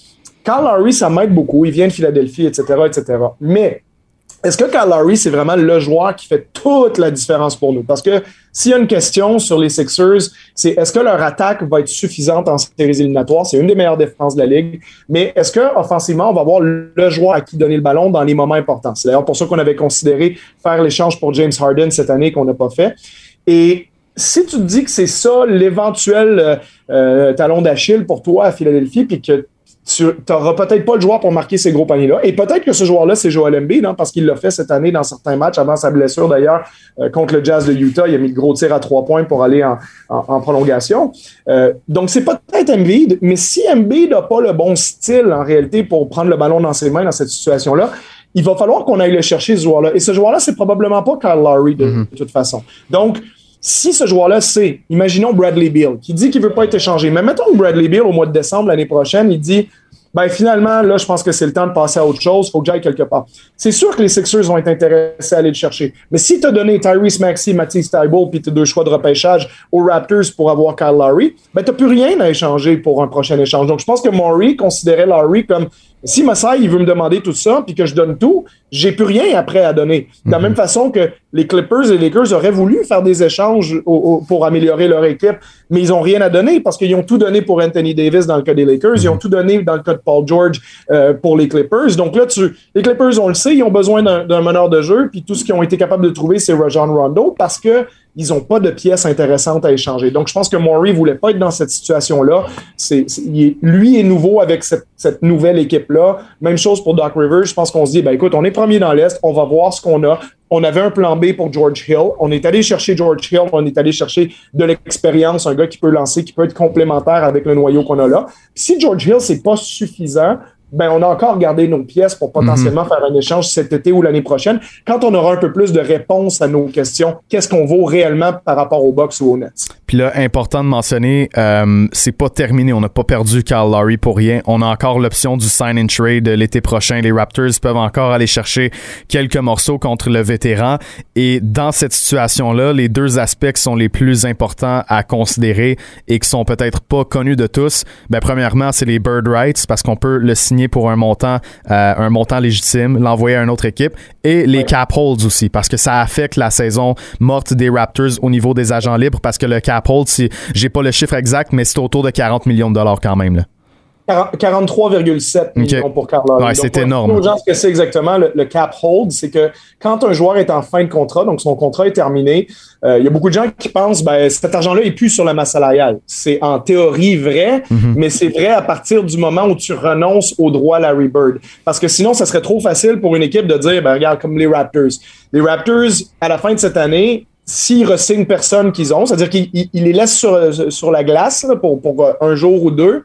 Carl Lowry, ça m'aide beaucoup. Il vient de Philadelphie, etc., etc. Mais est-ce que Kyle Lowry, c'est vraiment le joueur qui fait toute la différence pour nous? Parce que s'il y a une question sur les Sixers, c'est est-ce que leur attaque va être suffisante en séries éliminatoires? C'est une des meilleures défenses de la Ligue. Mais est-ce que offensivement, on va avoir le joueur à qui donner le ballon dans les moments importants? C'est d'ailleurs pour ça qu'on avait considéré faire l'échange pour James Harden cette année qu'on n'a pas fait. Et si tu te dis que c'est ça l'éventuel euh, euh, talon d'Achille pour toi à Philadelphie, puis que tu n'auras peut-être pas le joueur pour marquer ces gros paniers-là. Et peut-être que ce joueur-là, c'est Joel Embiid, hein, parce qu'il l'a fait cette année dans certains matchs, avant sa blessure d'ailleurs, euh, contre le Jazz de Utah. Il a mis le gros tir à trois points pour aller en, en- en prolongation. Euh, donc, c'est peut-être Embiid, mais si Embiid n'a pas le bon style, en réalité, pour prendre le ballon dans ses mains dans cette situation-là, il va falloir qu'on aille le chercher, ce joueur-là. Et ce joueur-là, c'est probablement pas Kyle Lowry, de, de toute façon. Donc, si ce joueur-là, c'est, imaginons Bradley Beal, qui dit qu'il veut pas être échangé, mais mettons que Bradley Beal, au mois de décembre l'année prochaine, il dit ben finalement, là, je pense que c'est le temps de passer à autre chose, faut que j'aille quelque part. C'est sûr que les Sixers vont être intéressés à aller le chercher. Mais si tu as donné Tyrese Maxey, Matisse Thybulle, puis tes deux choix de repêchage aux Raptors pour avoir Kyle Lowry, ben t'as plus rien à échanger pour un prochain échange. Donc je pense que Maury considérait Lowry comme si Masai il veut me demander tout ça puis que je donne tout, j'ai plus rien après à donner. De la même façon que les Clippers et les Lakers auraient voulu faire des échanges au- au- pour améliorer leur équipe, mais ils ont rien à donner parce qu'ils ont tout donné pour Anthony Davis dans le cas des Lakers, ils ont tout donné dans le cas de Paul George euh, pour les Clippers. Donc là, tu, les Clippers, on le sait, ils ont besoin d'un d'un meneur de jeu, puis tout ce qu'ils ont été capables de trouver, c'est Rajon Rondo parce que ils n'ont pas de pièces intéressantes à échanger. Donc, je pense que Maury voulait pas être dans cette situation-là. C'est, lui est nouveau avec cette, cette nouvelle équipe-là. Même chose pour Doc Rivers. Je pense qu'on se dit, ben écoute, on est premier dans l'Est, on va voir ce qu'on a. On avait un plan B pour George Hill. On est allé chercher George Hill. On est allé chercher de l'expérience, un gars qui peut lancer, qui peut être complémentaire avec le noyau qu'on a là. Si George Hill, c'est pas suffisant, ben on a encore gardé nos pièces pour potentiellement faire un échange cet été ou l'année prochaine. Quand on aura un peu plus de réponses à nos questions, qu'est-ce qu'on vaut réellement par rapport aux Bucks ou aux Nets? Puis là, important de mentionner, euh, c'est pas terminé. On n'a pas perdu Kyle Lowry pour rien. On a encore l'option du sign and trade l'été prochain. Les Raptors peuvent encore aller chercher quelques morceaux contre le vétéran. Et dans cette situation-là, les deux aspects qui sont les plus importants à considérer et qui sont peut-être pas connus de tous, ben premièrement, c'est les bird rights parce qu'on peut le signer pour un montant, euh, un montant légitime, l'envoyer à une autre équipe, et les cap holds aussi parce que ça affecte la saison morte des Raptors au niveau des agents libres parce que le cap hold, si j'ai pas le chiffre exact, mais c'est autour de 40 millions de dollars quand même. Là. 40 43,7 millions pour Carl Lowry. Ouais, c'est énorme. aux gens ce que c'est exactement le, le cap hold, c'est que quand un joueur est en fin de contrat, donc son contrat est terminé, euh, il y a beaucoup de gens qui pensent ben cet argent-là est plus sur la masse salariale. C'est en théorie vrai, Mhm. mais c'est vrai à partir du moment où tu renonces au droit Larry Bird. Parce que sinon, ça serait trop facile pour une équipe de dire ben regarde comme les Raptors. Les Raptors à la fin de cette année S'ils re-signent personne qu'ils ont, c'est-à-dire qu'ils ils- ils les laissent sur, sur la glace là, pour, pour euh, un jour ou deux,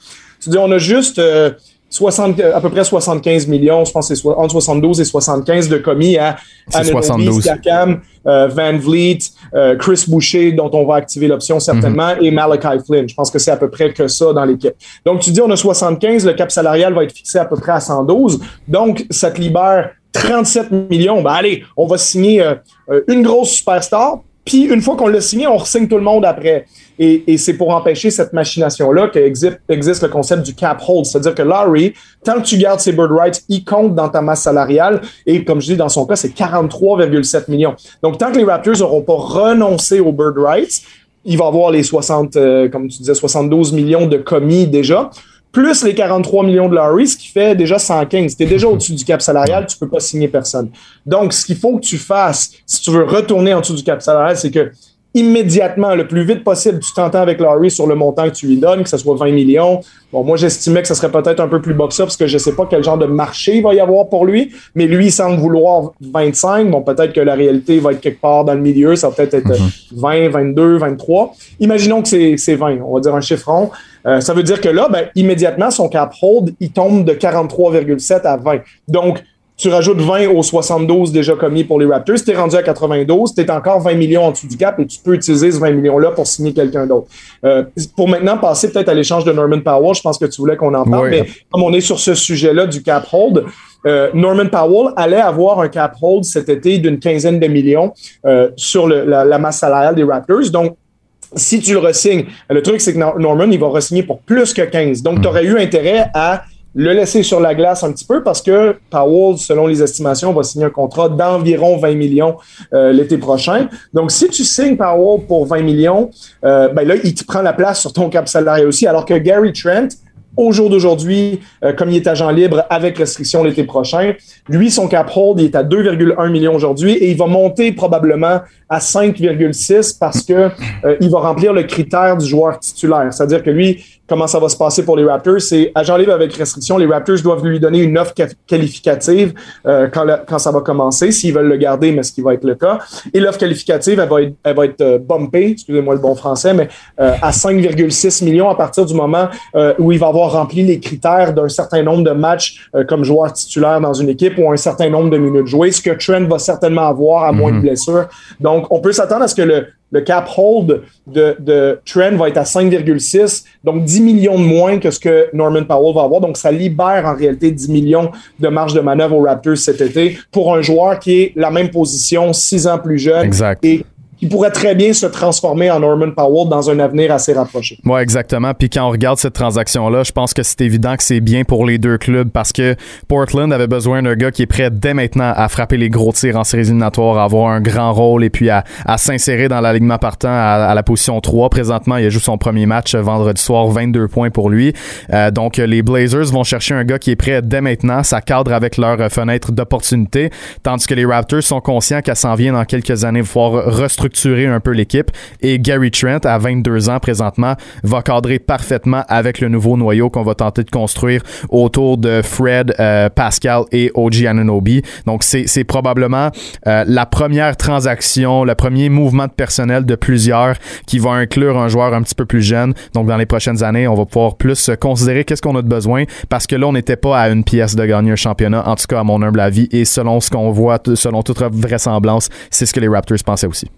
tu dis on a juste euh, 60, à peu près 75 millions, je pense que c'est so- entre 72 et 75 de commis à 72. Siakam, euh, Van Vliet, euh, Chris Boucher, dont on va activer l'option certainement, et Malachi Flynn. Je pense que c'est à peu près que ça dans l'équipe. Donc, tu dis, on a 75, le cap salarial va être fixé à peu près à 112. Donc, ça te libère 37 millions. Ben, allez, on va signer euh, une grosse superstar. Puis, une fois qu'on l'a signé, on re-signe tout le monde après. Et, et c'est pour empêcher cette machination-là qu'existe existe le concept du cap hold. C'est-à-dire que Larry, tant que tu gardes ses bird rights, il compte dans ta masse salariale. Et comme je dis, dans son cas, c'est 43,7 millions. Donc, tant que les Raptors n'auront pas renoncé aux bird rights, il va avoir les 60, euh, comme tu disais, 72 millions de commis déjà, plus les 43 millions de Larry, ce qui fait déjà 115. Tu es déjà au-dessus du cap salarial, tu peux pas signer personne. Donc, ce qu'il faut que tu fasses, si tu veux retourner en dessous du cap salarial, c'est que immédiatement, le plus vite possible, tu t'entends avec Larry sur le montant que tu lui donnes, que ce soit 20 millions. Bon, moi, j'estimais que ce serait peut-être un peu plus bas que ça, parce que je sais pas quel genre de marché il va y avoir pour lui, mais lui, il semble vouloir 25. Bon, peut-être que la réalité va être quelque part dans le milieu, ça va peut-être être 20, 22, 23. Imaginons que c'est c'est 20, on va dire un chiffre rond. Euh, ça veut dire que là, ben, immédiatement, son cap hold, il tombe de 43,7 à 20. Donc, tu rajoutes 20 aux 72 déjà commis pour les Raptors. Tu es rendu à 92, tu es encore 20 millions en dessous du cap et tu peux utiliser ce 20 millions-là pour signer quelqu'un d'autre. Euh, pour maintenant passer peut-être à l'échange de Norman Powell, je pense que tu voulais qu'on en parle, Oui. mais comme on est sur ce sujet-là du cap hold, euh, Norman Powell allait avoir un cap hold cet été d'une quinzaine de millions euh, sur le- la, la masse salariale des Raptors. Donc, si tu le resignes, le truc, c'est que Nor- Norman, il va resigner pour plus que 15. Donc, tu aurais eu intérêt à le laisser sur la glace un petit peu parce que Powell, selon les estimations, va signer un contrat d'environ 20 millions euh, l'été prochain. Donc, si tu signes Powell pour 20 millions, euh, ben là, il te prend la place sur ton cap salarial aussi, alors que Gary Trent, au jour d'aujourd'hui, euh, comme il est agent libre avec restriction l'été prochain, lui, son cap hold, il est à 2,1 millions aujourd'hui et il va monter probablement à 5,6 parce que euh, il va remplir le critère du joueur titulaire. C'est-à-dire que lui, comment ça va se passer pour les Raptors, c'est agent libre avec restriction. Les Raptors doivent lui donner une offre qualificative euh, quand, quand ça va commencer, s'ils veulent le garder, mais ce qui va être le cas. Et l'offre qualificative, elle va être, elle va être bumpée, excusez-moi le bon français, mais à 5,6 millions à partir du moment où il va avoir rempli les critères d'un certain nombre de matchs comme joueur titulaire dans une équipe ou un certain nombre de minutes jouées, ce que Trent va certainement avoir à moins de blessures. Donc, on peut s'attendre à ce que le, le cap hold de, de Trent va être à 5,6, donc 10 millions de moins que ce que Norman Powell va avoir. Donc, ça libère en réalité 10 millions de marge de manœuvre aux Raptors cet été pour un joueur qui est la même position, 6 ans plus jeune. Exact. Et qui pourrait très bien se transformer en Norman Powell dans un avenir assez rapproché. Oui, exactement. Puis quand on regarde cette transaction-là, je pense que c'est évident que c'est bien pour les deux clubs parce que Portland avait besoin d'un gars qui est prêt dès maintenant à frapper les gros tirs en séries éliminatoires, à avoir un grand rôle et puis à, à s'insérer dans l'alignement partant à, à, la position 3. Présentement, il a joué son premier match vendredi soir, 22 points pour lui. Euh, donc les Blazers vont chercher un gars qui est prêt dès maintenant. Ça cadre avec leur fenêtre d'opportunité, tandis que les Raptors sont conscients qu'elle s'en vient dans quelques années pouvoir restructurer un peu l'équipe. Et Gary Trent, à 22 ans présentement, va cadrer parfaitement avec le nouveau noyau qu'on va tenter de construire autour de Fred, euh, Pascal et OG Ananobi. Donc, c'est probablement euh, la première transaction, le premier mouvement de personnel de plusieurs qui va inclure un joueur un petit peu plus jeune. Donc, dans les prochaines années, on va pouvoir plus considérer qu'est-ce qu'on a de besoin parce que là, on n'était pas à une pièce de gagner un championnat, en tout cas à mon humble avis. Et selon ce qu'on voit, selon toute vraisemblance, c'est ce que les Raptors pensaient aussi.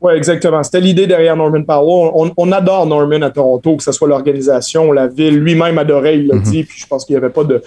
Oui, exactement. C'était l'idée derrière Norman Powell. On, on, adore Norman à Toronto, que ce soit l'organisation, la ville. Lui-même adorait, il l'a mm-hmm. dit. Puis je pense qu'il n'y avait pas de,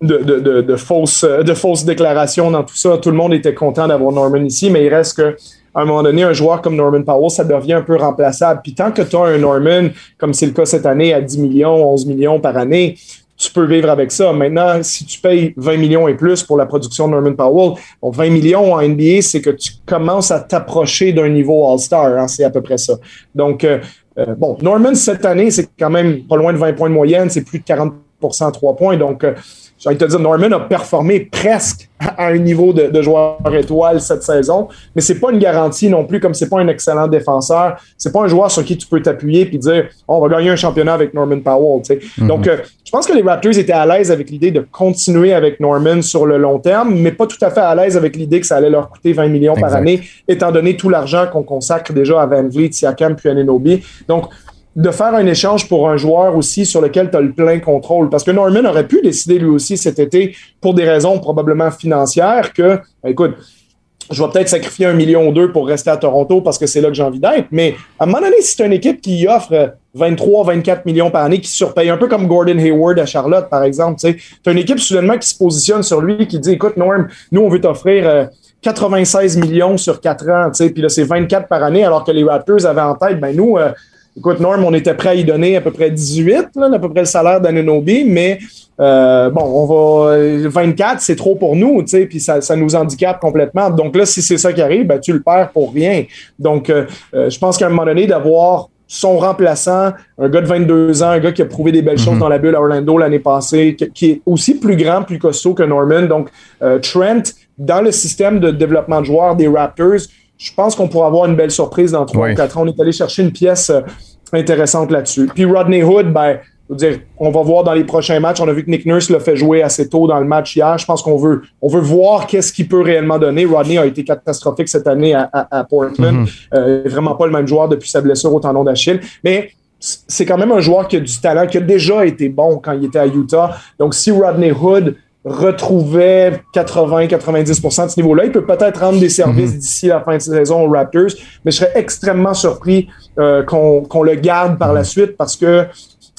de, de, de, fausses, de fausses déclarations dans tout ça. Tout le monde était content d'avoir Norman ici, mais il reste que à un moment donné, un joueur comme Norman Powell, ça devient un peu remplaçable. Puis tant que tu as un Norman, comme c'est le cas cette année, à 10 millions, 11 millions par année, tu peux vivre avec ça. Maintenant, si tu payes 20 millions et plus pour la production de Norman Powell, bon, 20 millions en NBA, c'est que tu commences à t'approcher d'un niveau All-Star. Hein, c'est à peu près ça. Donc, euh, euh, bon, Norman, cette année, c'est quand même pas loin de 20 points de moyenne. C'est plus de 40 à 3 points. Donc, euh, j'ai envie de te dire, Norman a performé presque à un niveau de, de joueur étoile cette saison, mais c'est pas une garantie non plus, comme c'est pas un excellent défenseur, c'est pas un joueur sur qui tu peux t'appuyer puis dire, oh, on va gagner un championnat avec Norman Powell. Mm-hmm. Donc, euh, je pense que les Raptors étaient à l'aise avec l'idée de continuer avec Norman sur le long terme, mais pas tout à fait à l'aise avec l'idée que ça allait leur coûter 20 millions par année, étant donné tout l'argent qu'on consacre déjà à Van Vliet, Siakam puis Ananobi. Donc, de faire un échange pour un joueur aussi sur lequel tu as le plein contrôle. Parce que Norman aurait pu décider lui aussi cet été, pour des raisons probablement financières, que, ben, écoute, je vais peut-être sacrifier un million ou deux pour rester à Toronto parce que c'est là que j'ai envie d'être. Mais à un moment donné, c'est une équipe qui offre 23, 24 millions par année, qui surpaye, un peu comme Gordon Hayward à Charlotte, par exemple, tu as une équipe soudainement qui se positionne sur lui, qui dit, écoute, Norm, nous, on veut t'offrir 96 euh, millions sur 4 ans, puis là, c'est 24 par année, alors que les Raptors avaient en tête, ben nous, euh, Écoute, Norm, on était prêt à y donner à peu près 18, là, à peu près le salaire d'Ananobi, mais euh, bon, on va 24, c'est trop pour nous, tu sais, puis ça, ça, nous handicape complètement. Donc là, si c'est ça qui arrive, ben, tu le perds pour rien. Donc, euh, euh, je pense qu'à un moment donné, d'avoir son remplaçant, un gars de 22 ans, un gars qui a prouvé des belles choses mhm. dans la bulle à Orlando l'année passée, qui, est aussi plus grand, plus costaud que Norman. Donc, Trent, dans le système de développement de joueurs des Raptors, je pense qu'on pourra avoir une belle surprise dans 3 ou 4 ans. On est allé chercher une pièce intéressante là-dessus. Puis Rodney Hood, ben, dire, on va voir dans les prochains matchs. On a vu que Nick Nurse l'a fait jouer assez tôt dans le match hier. Je pense qu'on veut, on veut voir qu'est-ce qu'il peut réellement donner. Rodney a été catastrophique cette année à, à, Portland. Mm-hmm. euh, vraiment pas le même joueur depuis sa blessure au tendon d'Achille. Mais c'est quand même un joueur qui a du talent, qui a déjà été bon quand il était à Utah. Donc, si Rodney Hood retrouvait 80-90% de ce niveau-là. Il peut peut-être rendre des services mhm. d'ici la fin de saison aux Raptors, mais je serais extrêmement surpris euh, qu'on le garde par la mhm. suite parce que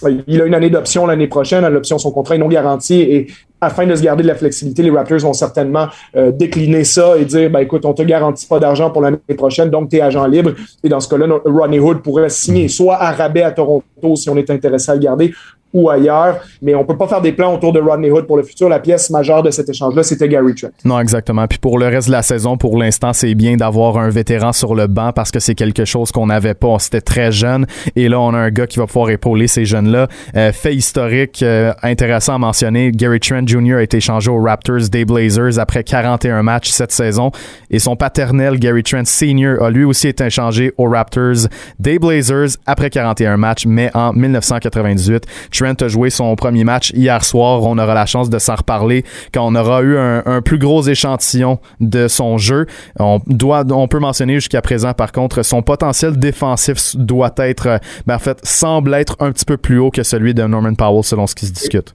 euh, il a une année d'option l'année prochaine. L'option, son contrat est non garanti et afin de se garder de la flexibilité, les Raptors vont certainement euh, décliner ça et dire, ben écoute, on te garantit pas d'argent pour l'année prochaine, donc tu es agent libre. Et dans ce cas-là, Ronnie Hood pourrait signer soit à rabais à Toronto si on est intéressé à le garder, ou ailleurs, mais on peut pas faire des plans autour de Rodney Hood pour le futur. La pièce majeure de cet échange-là, c'était Gary Trent. Non, exactement. Puis pour le reste de la saison, pour l'instant, c'est bien d'avoir un vétéran sur le banc parce que c'est quelque chose qu'on n'avait pas. On C'était très jeune et là, on a un gars qui va pouvoir épauler ces jeunes-là. Euh, fait historique, euh, intéressant à mentionner, Gary Trent Jr. a été échangé aux Raptors des Blazers après 41 matchs cette saison et son paternel, Gary Trent Sr., a lui aussi été échangé aux Raptors des Blazers après 41 matchs, mais en 1998. Trent a joué son premier match hier soir. On aura la chance de s'en reparler quand on aura eu un, un, plus gros échantillon de son jeu. On, doit, on peut mentionner jusqu'à présent, par contre, son potentiel défensif doit être, ben, en fait, semble être un petit peu plus haut que celui de Norman Powell selon ce qui se discute.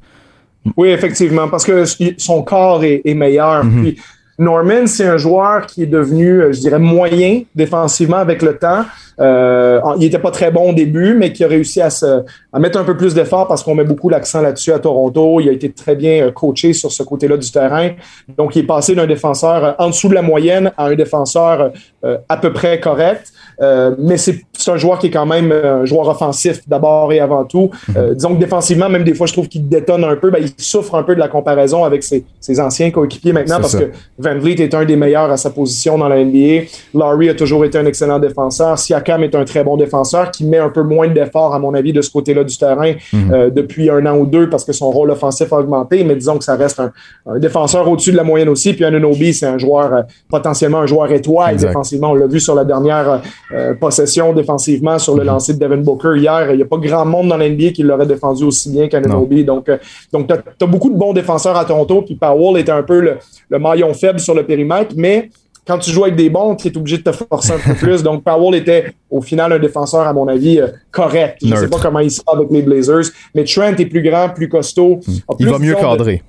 Oui, effectivement, parce que son corps est, est meilleur. Mm -hmm. Puis Norman, c'est un joueur qui est devenu, je dirais, moyen défensivement avec le temps. Euh, il n'était pas très bon au début, mais qui a réussi à, se, mettre un peu plus d'effort parce qu'on met beaucoup l'accent là-dessus à Toronto. Il a été très bien coaché sur ce côté-là du terrain. Donc, il est passé d'un défenseur en dessous de la moyenne à un défenseur euh, à peu près correct. Euh, mais c'est un joueur qui est quand même un joueur offensif d'abord et avant tout. Euh, disons que défensivement, même des fois, je trouve qu'il détonne un peu. Ben, il souffre un peu de la comparaison avec ses, ses anciens coéquipiers maintenant parce ça. que Van Vliet est un des meilleurs à sa position dans la NBA. Laurie a toujours été un excellent défenseur. Siakam est un très bon défenseur qui met un peu moins d'efforts, à mon avis, de ce côté-là du terrain mm -hmm. euh, depuis un an ou deux parce que son rôle offensif a augmenté. Mais disons que ça reste un, un défenseur au-dessus de la moyenne aussi. Puis Anunoby, c'est un joueur, euh, potentiellement un joueur étoile défensivement. On l'a vu sur la dernière euh, possession défensivement sur le -hmm. lancer de Devin Booker hier. Il n'y a pas grand monde dans l'NBA qui l'aurait défendu aussi bien qu'Anunoby. Donc, euh, donc tu as, as, beaucoup de bons défenseurs à Toronto. Puis Powell était un peu le, le maillon faible sur le périmètre. Mais quand tu joues avec des bons, tu es obligé de te forcer un peu plus. Donc, Powell était au final un défenseur, à mon avis, euh, correct. Je ne sais pas comment il sera avec les Blazers, mais Trent est plus grand, plus costaud. Plus, il va mieux cadrer.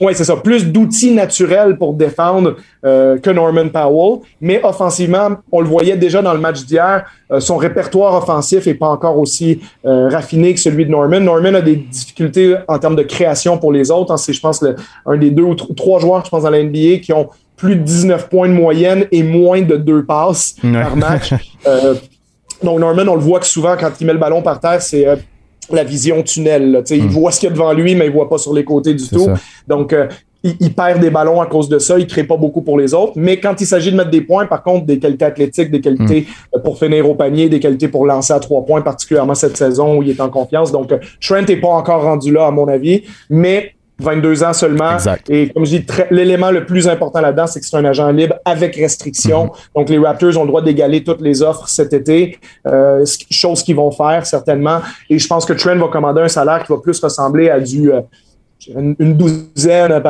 Oui, c'est ça. Plus d'outils naturels pour défendre euh, que Norman Powell. Mais offensivement, on le voyait déjà dans le match d'hier, euh, son répertoire offensif est pas encore aussi euh, raffiné que celui de Norman. Norman a des difficultés en termes de création pour les autres. C'est, je pense, le, un des deux ou trois joueurs, je pense, dans la NBA qui ont plus de 19 points de moyenne et moins de deux passes ouais. par match. euh, donc Norman, on le voit que souvent quand il met le ballon par terre, c'est euh, la vision tunnel. Là, mm. Il voit ce qu'il y a devant lui, mais il voit pas sur les côtés du tout. Ça. Donc euh, il, il, perd des ballons à cause de ça, il crée pas beaucoup pour les autres. Mais quand il s'agit de mettre des points, par contre, des qualités athlétiques, des qualités mm. pour finir au panier, des qualités pour lancer à trois points, particulièrement cette saison où il est en confiance. Donc Trent est pas encore rendu là, à mon avis, mais 22 ans seulement. Exact. Et comme je dis, l'élément le plus important là-dedans, c'est que c'est un agent libre avec restriction. Mm -hmm. Donc, les Raptors ont le droit d'égaler toutes les offres cet été, euh, chose qu'ils vont faire certainement. Et je pense que Trent va commander un salaire qui va plus ressembler à du... Euh, une douzaine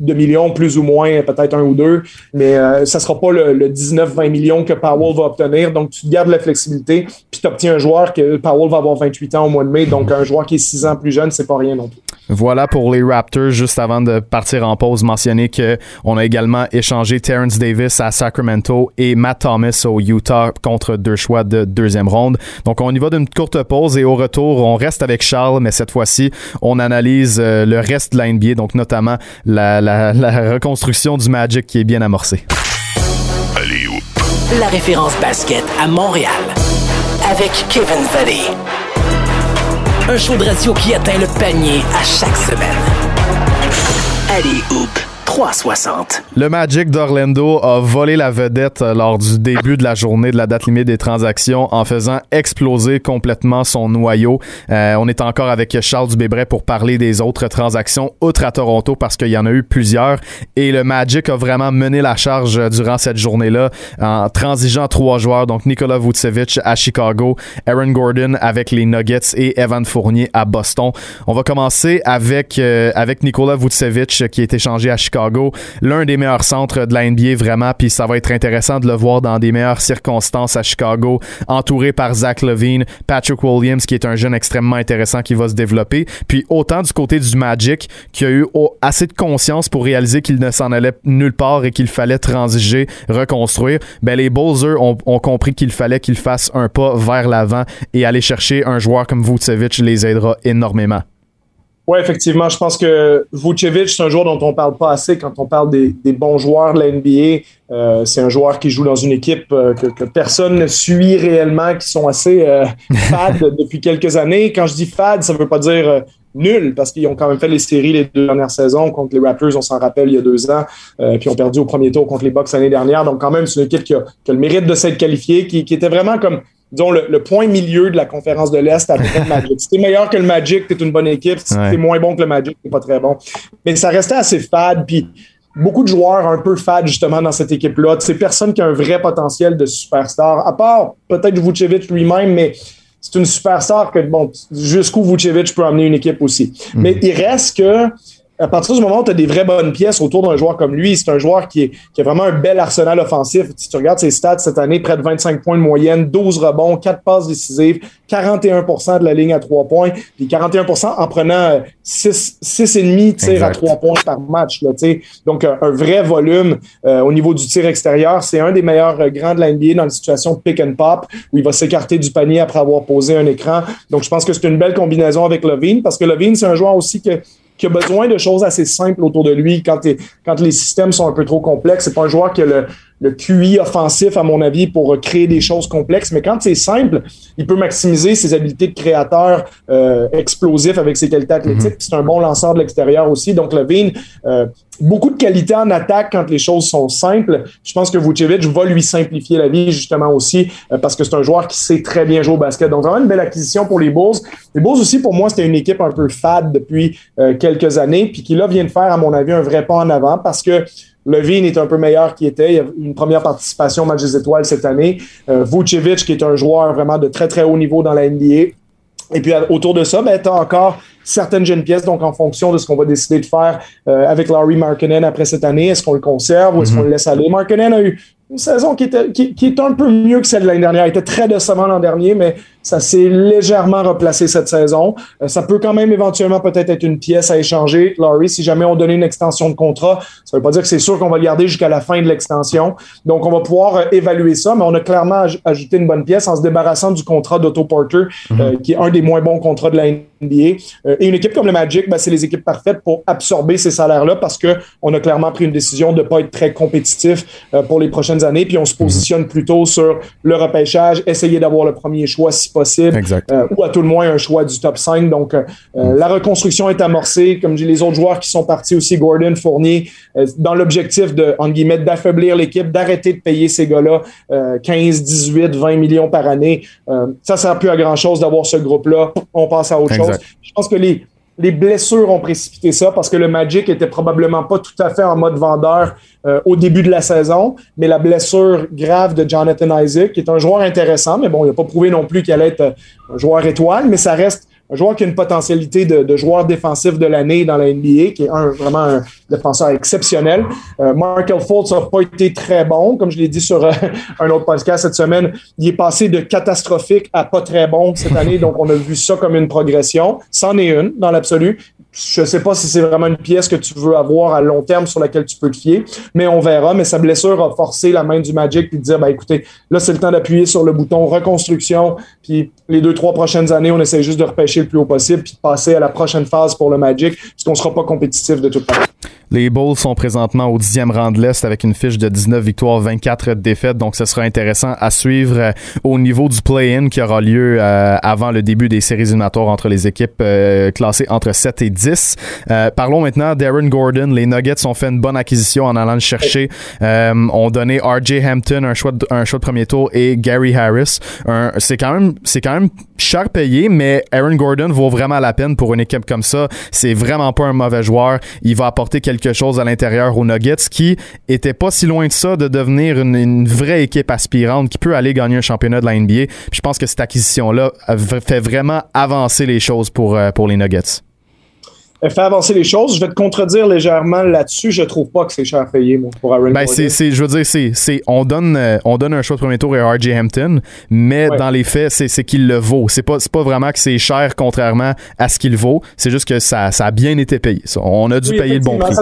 de millions, plus ou moins, peut-être un ou deux, mais euh, ça sera pas le, le 19-20 millions que Powell va obtenir. Donc, tu gardes la flexibilité, puis tu obtiens un joueur que Powell va avoir 28 ans au mois de mai, donc un joueur qui est 6 ans plus jeune, c'est pas rien non plus. Voilà pour les Raptors. Juste avant de partir en pause, mentionner que on a également échangé Terrence Davis à Sacramento et Matt Thomas au Utah contre deux choix de deuxième ronde. Donc on y va d'une courte pause et au retour, on reste avec Charles, mais cette fois-ci, on analyse euh, le reste de la NBA, donc notamment la, la, la reconstruction du Magic qui est bien amorcée. Allez, La référence basket à Montréal avec Kevin Valley un show de radio qui atteint le panier à chaque semaine. Allez, Hoop 360. Le Magic d'Orlando a volé la vedette lors du début de la journée de la date limite des transactions en faisant exploser complètement son noyau. Euh, on est encore avec Charles Dubébret pour parler des autres transactions outre à Toronto parce qu'il y en a eu plusieurs et le Magic a vraiment mené la charge durant cette journée-là en transigeant trois joueurs, donc Nikola Vucevic à Chicago, Aaron Gordon avec les Nuggets et Evan Fournier à Boston. On va commencer avec, euh, avec Nikola Vucevic qui est échangé à Chicago L'un des meilleurs centres de la NBA vraiment, puis ça va être intéressant de le voir dans des meilleures circonstances à Chicago, entouré par Zach Levine, Patrick Williams qui est un jeune extrêmement intéressant qui va se développer, puis autant du côté du Magic qui a eu assez de conscience pour réaliser qu'il ne s'en allait nulle part et qu'il fallait transiger, reconstruire, ben les Bulls ont, ont compris qu'il fallait qu'ils fassent un pas vers l'avant et aller chercher un joueur comme Vucevic les aidera énormément. Oui, effectivement. Je pense que Vucevic, c'est un joueur dont on parle pas assez quand on parle des, des bons joueurs de la NBA. Euh, c'est un joueur qui joue dans une équipe euh, que, que, personne ne suit réellement, qui sont assez euh, fades depuis quelques années. Quand je dis fade, ça veut pas dire nul parce qu'ils ont quand même fait les séries les deux dernières saisons contre les Raptors, on s'en rappelle, il y a deux ans, euh, puis ont perdu au premier tour contre les Bucks l'année dernière. Donc, quand même, c'est une équipe qui a, qui a le mérite de s'être qualifiée, qui, qui était vraiment comme disons, le, le point milieu de la conférence de l'Est avec le Magic. Si t'es meilleur que le Magic, t'es une bonne équipe. Si Ouais. t'es moins bon que le Magic, t'es pas très bon. Mais ça restait assez fade, puis beaucoup de joueurs un peu fades, justement, dans cette équipe-là. C'est personne qui a un vrai potentiel de superstar, à part peut-être Vucevic lui-même, mais c'est une superstar que, bon, jusqu'où Vucevic peut amener une équipe aussi. Mais il reste que à partir du moment où tu as des vraies bonnes pièces autour d'un joueur comme lui, c'est un joueur qui, est- qui a vraiment un bel arsenal offensif. Si tu regardes ses stats cette année, près de 25 points de moyenne, 12 rebonds, 4 passes décisives, 41% de la ligne à 3 points, puis 41% en prenant euh, 6, 6,5 tirs à Exact. 3 points par match. Là. Donc, un, un vrai volume euh, au niveau du tir extérieur. C'est un des meilleurs euh, grands de la NBA dans une situation de pick and pop où il va s'écarter du panier après avoir posé un écran. Donc, je pense que c'est une belle combinaison avec Levine parce que Levine, c'est un joueur aussi que qui a besoin de choses assez simples autour de lui quand, les systèmes sont un peu trop complexes. C'est pas un joueur qui a le, le QI offensif, à mon avis, pour créer des choses complexes. Mais quand c'est simple, il peut maximiser ses habiletés de créateur euh, explosif avec ses qualités athlétiques. Puis C'est un bon lanceur de l'extérieur aussi. Donc, Levine, euh, beaucoup de qualité en attaque quand les choses sont simples. Je pense que Vucevic va lui simplifier la vie, justement, aussi, euh, parce que c'est un joueur qui sait très bien jouer au basket. Donc, vraiment une belle acquisition pour les Bulls. Les Bulls aussi, pour moi, c'était une équipe un peu fade depuis euh, quelques années, puis qui, là, vient de faire, à mon avis, un vrai pas en avant, parce que Levine est un peu meilleur qu'il était. Il a eu une première participation au match des étoiles cette année. Euh, Vucevic, qui est un joueur vraiment de très, très haut niveau dans la NBA. Et puis autour de ça, ben, tu as encore certaines jeunes pièces, donc en fonction de ce qu'on va décider de faire euh, avec Laurie Markkinen après cette année, est-ce qu'on le conserve ou est-ce qu'on le laisse aller? Markkinen a eu une saison qui était, qui, qui est un peu mieux que celle de l'année dernière. Il était très décevant l'an dernier, mais ça s'est légèrement replacé cette saison. Euh, ça peut quand même éventuellement peut-être être une pièce à échanger. Laurie, si jamais on donnait une extension de contrat, ça veut pas dire que c'est sûr qu'on va le garder jusqu'à la fin de l'extension. Donc, on va pouvoir euh, évaluer ça, mais on a clairement aj- ajouté une bonne pièce en se débarrassant du contrat d'Otto Porter, euh, qui est un des moins bons contrats de la NBA. Et une équipe comme le Magic, ben, c'est les équipes parfaites pour absorber ces salaires-là parce que on a clairement pris une décision de ne pas être très compétitif pour les prochaines années. Puis on se positionne plutôt sur le repêchage, essayer d'avoir le premier choix si possible, Exact. euh, ou à tout le moins un choix du top 5. Donc euh, euh, la reconstruction est amorcée. Comme j'ai les autres joueurs qui sont partis aussi, Gordon, Fournier, euh, dans l'objectif de, en guillemets, d'affaiblir l'équipe, d'arrêter de payer ces gars-là euh, 15, 18, 20 millions par année. Ça ne sert plus à grand-chose d'avoir ce groupe-là. On passe à autre Exact. chose. Je pense que les, les blessures ont précipité ça parce que le Magic était probablement pas tout à fait en mode vendeur euh, au début de la saison, mais la blessure grave de Jonathan Isaac, qui est un joueur intéressant, mais bon, il n'a pas prouvé non plus qu'il allait euh, un joueur étoile, mais ça reste un joueur qui a une potentialité de, de joueur défensif de l'année dans la NBA, qui est un, vraiment un défenseur exceptionnel. Euh, Markel Fultz n'a pas été très bon, comme je l'ai dit sur euh, un autre podcast cette semaine. Il est passé de catastrophique à pas très bon cette année, donc on a vu ça comme une progression. C'en est une dans l'absolu. Je ne sais pas si c'est vraiment une pièce que tu veux avoir à long terme sur laquelle tu peux te fier, mais on verra. Mais sa blessure a forcé la main du Magic puis de dire, ben écoutez, là c'est le temps d'appuyer sur le bouton reconstruction, puis les deux trois prochaines années, on essaie juste de repêcher le plus haut possible puis de passer à la prochaine phase pour le Magic, puisqu'on ne sera pas compétitif de toute façon. Les Bulls sont présentement au dixième rang de l'Est avec une fiche de 19 victoires, 24 défaites. Donc, ce sera intéressant à suivre euh, au niveau du play-in qui aura lieu euh, avant le début des séries éliminatoires entre les équipes euh, classées entre 7 et 10. Euh, parlons maintenant d'Aaron Gordon. Les Nuggets ont fait une bonne acquisition en allant le chercher. Ont donné R.J. Hampton un choix, de, un choix de premier tour et Gary Harris. C'est quand même, c'est quand même cher payé, mais Aaron Gordon vaut vraiment la peine pour une équipe comme ça. C'est vraiment pas un mauvais joueur. Il va apporter quelque chose à l'intérieur aux Nuggets qui était pas si loin de ça de devenir une, vraie équipe aspirante qui peut aller gagner un championnat de la NBA. Je pense que cette acquisition-là fait vraiment avancer les choses pour, euh, pour les Nuggets. Fait avancer les choses. Je vais te contredire légèrement là-dessus. Je trouve pas que c'est cher payé, moi, pour Aaron Ben, c'est, c'est, je veux dire, c'est, c'est, on donne, euh, on donne un choix de premier tour à RJ Hampton, mais Ouais. dans les faits, c'est, c'est qu'il le vaut. C'est pas, c'est pas vraiment que c'est cher contrairement à ce qu'il vaut. C'est juste que ça, ça a bien été payé. Ça, On a dû Oui, payer le bon prix.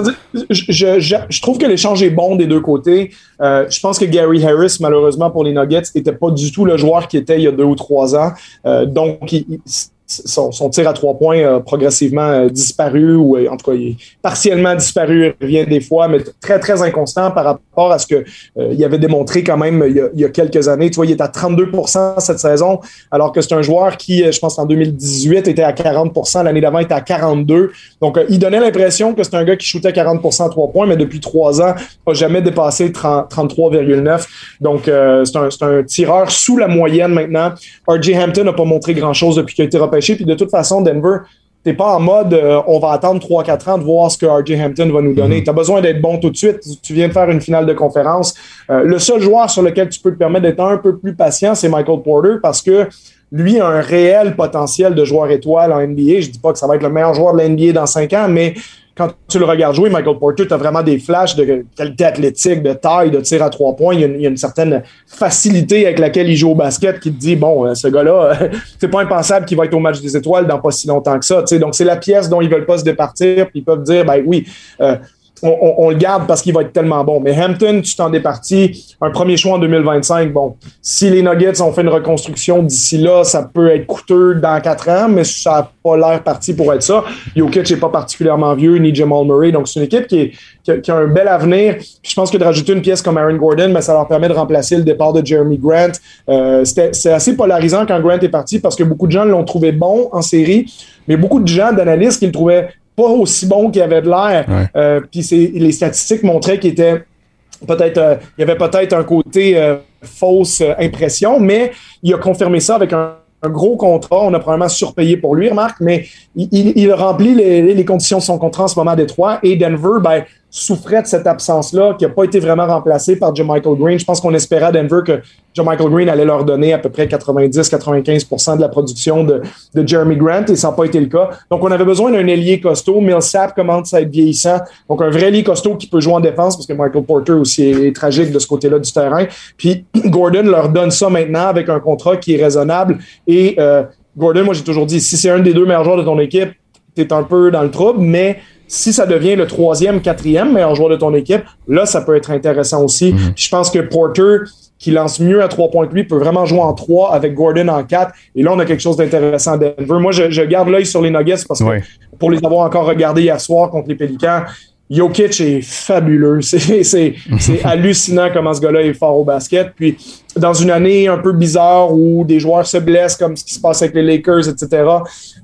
je- je- je trouve que l'échange est bon des deux côtés. Euh, je pense que Gary Harris, malheureusement pour les Nuggets, n'était pas du tout le joueur qui était il y a deux ou trois ans. Euh, donc, il- il- son, tir à trois points a progressivement euh, disparu ou euh, en tout cas il partiellement disparu, il revient des fois, mais très très inconstant par rapport à ce que euh, il avait démontré quand même il y, a, il y, a, quelques années. Tu vois, il est à 32% cette saison, alors que c'est un joueur qui, je pense en 2018 était à 40% l'année d'avant était à 42. Donc il donnait l'impression que c'est un gars qui shootait à 40 à trois points, mais depuis trois ans n'a jamais dépassé 33,9. Donc c'est un, tireur sous la moyenne maintenant. RJ Hampton n'a pas montré grand chose depuis qu'il a été puis de toute façon, Denver, t'es pas en mode euh, on va attendre 3-4 ans de voir ce que RJ Hampton va nous donner. Mm-hmm. Tu as besoin d'être bon tout de suite. Tu viens de faire une finale de conférence. Euh, le seul joueur sur lequel tu peux te permettre d'être un peu plus patient, c'est Michael Porter parce que lui a un réel potentiel de joueur étoile en NBA. Je dis pas que ça va être le meilleur joueur de la NBA dans 5 ans, mais quand tu le regardes jouer, Michael Porter, tu as vraiment des flashs de qualité athlétique, de taille, de tir à trois points. Il y, a une, certaine facilité avec laquelle il joue au basket qui te dit bon, euh, ce gars-là, c'est pas impensable qu'il va être au match des étoiles dans pas si longtemps que ça. sais Donc, c'est la pièce dont ils veulent pas se départir. Puis ils peuvent dire ben oui, euh, on, le garde parce qu'il va être tellement bon. Mais Hampton, tu t'en départis. Un premier choix en 2025. Bon, si les Nuggets ont fait une reconstruction d'ici là, ça peut être coûteux dans quatre ans, mais ça n'a pas l'air parti pour être ça. Jokic n'est pas particulièrement vieux, ni Jamal Murray. Donc, c'est une équipe qui, a, un bel avenir. je pense que de rajouter une pièce comme Aaron Gordon, mais ça leur permet de remplacer le départ de Jeremy Grant. Euh, c'est assez polarisant quand Grant est parti parce que beaucoup de gens l'ont trouvé bon en série, mais beaucoup de gens, d'analystes, qui le trouvaient pas aussi bon qu'il avait de l'air. Euh, puis les statistiques montraient qu'il était peut-être, euh, il y avait peut-être un côté euh, fausse impression, mais il a confirmé ça avec un, gros contrat. On a probablement surpayé pour lui, remarque, mais il, il, remplit les, les, conditions de son contrat en ce moment à Détroit. Et Denver, ben, souffrait de cette absence-là, qui n'a pas été vraiment remplacée par Michael Green. Je pense qu'on espérait à Denver que Michael Green allait leur donner à peu près 90-95% de la production de, Jeremy Grant, et ça n'a pas été le cas. Donc, on avait besoin d'un ailier costaud. Millsap commence à être vieillissant. Donc, un vrai ailier costaud qui peut jouer en défense, parce que Michael Porter aussi est, tragique de ce côté-là du terrain. Puis, Gordon leur donne ça maintenant avec un contrat qui est raisonnable. Et euh, Gordon, moi, j'ai toujours dit, si c'est un des deux meilleurs joueurs de ton équipe, tu un peu dans le trouble, mais si ça devient le troisième, quatrième meilleur joueur de ton équipe, là, ça peut être intéressant aussi. Mhm. Je pense que Porter, qui lance mieux à trois points que lui, peut vraiment jouer en trois avec Gordon en quatre. Et là, on a quelque chose d'intéressant à Denver. Moi, je, garde l'œil sur les Nuggets parce que pour les avoir encore regardés hier soir contre les Pélicans, Jokic est fabuleux. C'est hallucinant comment ce gars-là est fort au basket. Puis dans une année un peu bizarre où des joueurs se blessent, comme ce qui se passe avec les Lakers, etc.,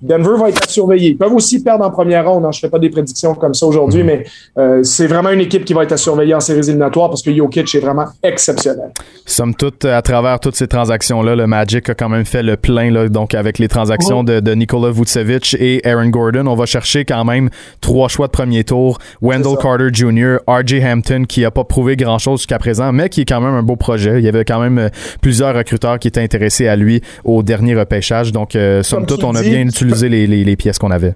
Denver va être à surveiller. Ils peuvent aussi perdre en première ronde. Hein. Je ne fais pas des prédictions comme ça aujourd'hui, mm-hmm. mais euh, c'est vraiment une équipe qui va être à surveiller en séries éliminatoires parce que Jokic est vraiment exceptionnel. Somme toute, à travers toutes ces transactions-là, le Magic a quand même fait le plein, là, donc avec les transactions de, de Nikola Vucevic et Aaron Gordon. On va chercher quand même trois choix de premier tour. Wendell Carter Jr., R.J. Hampton, qui n'a pas prouvé grand-chose jusqu'à présent, mais qui est quand même un beau projet. Il y avait quand même euh, plusieurs recruteurs qui étaient intéressés à lui au dernier repêchage. Donc, euh, somme toute, on a bien utilisé les, les, les pièces qu'on avait.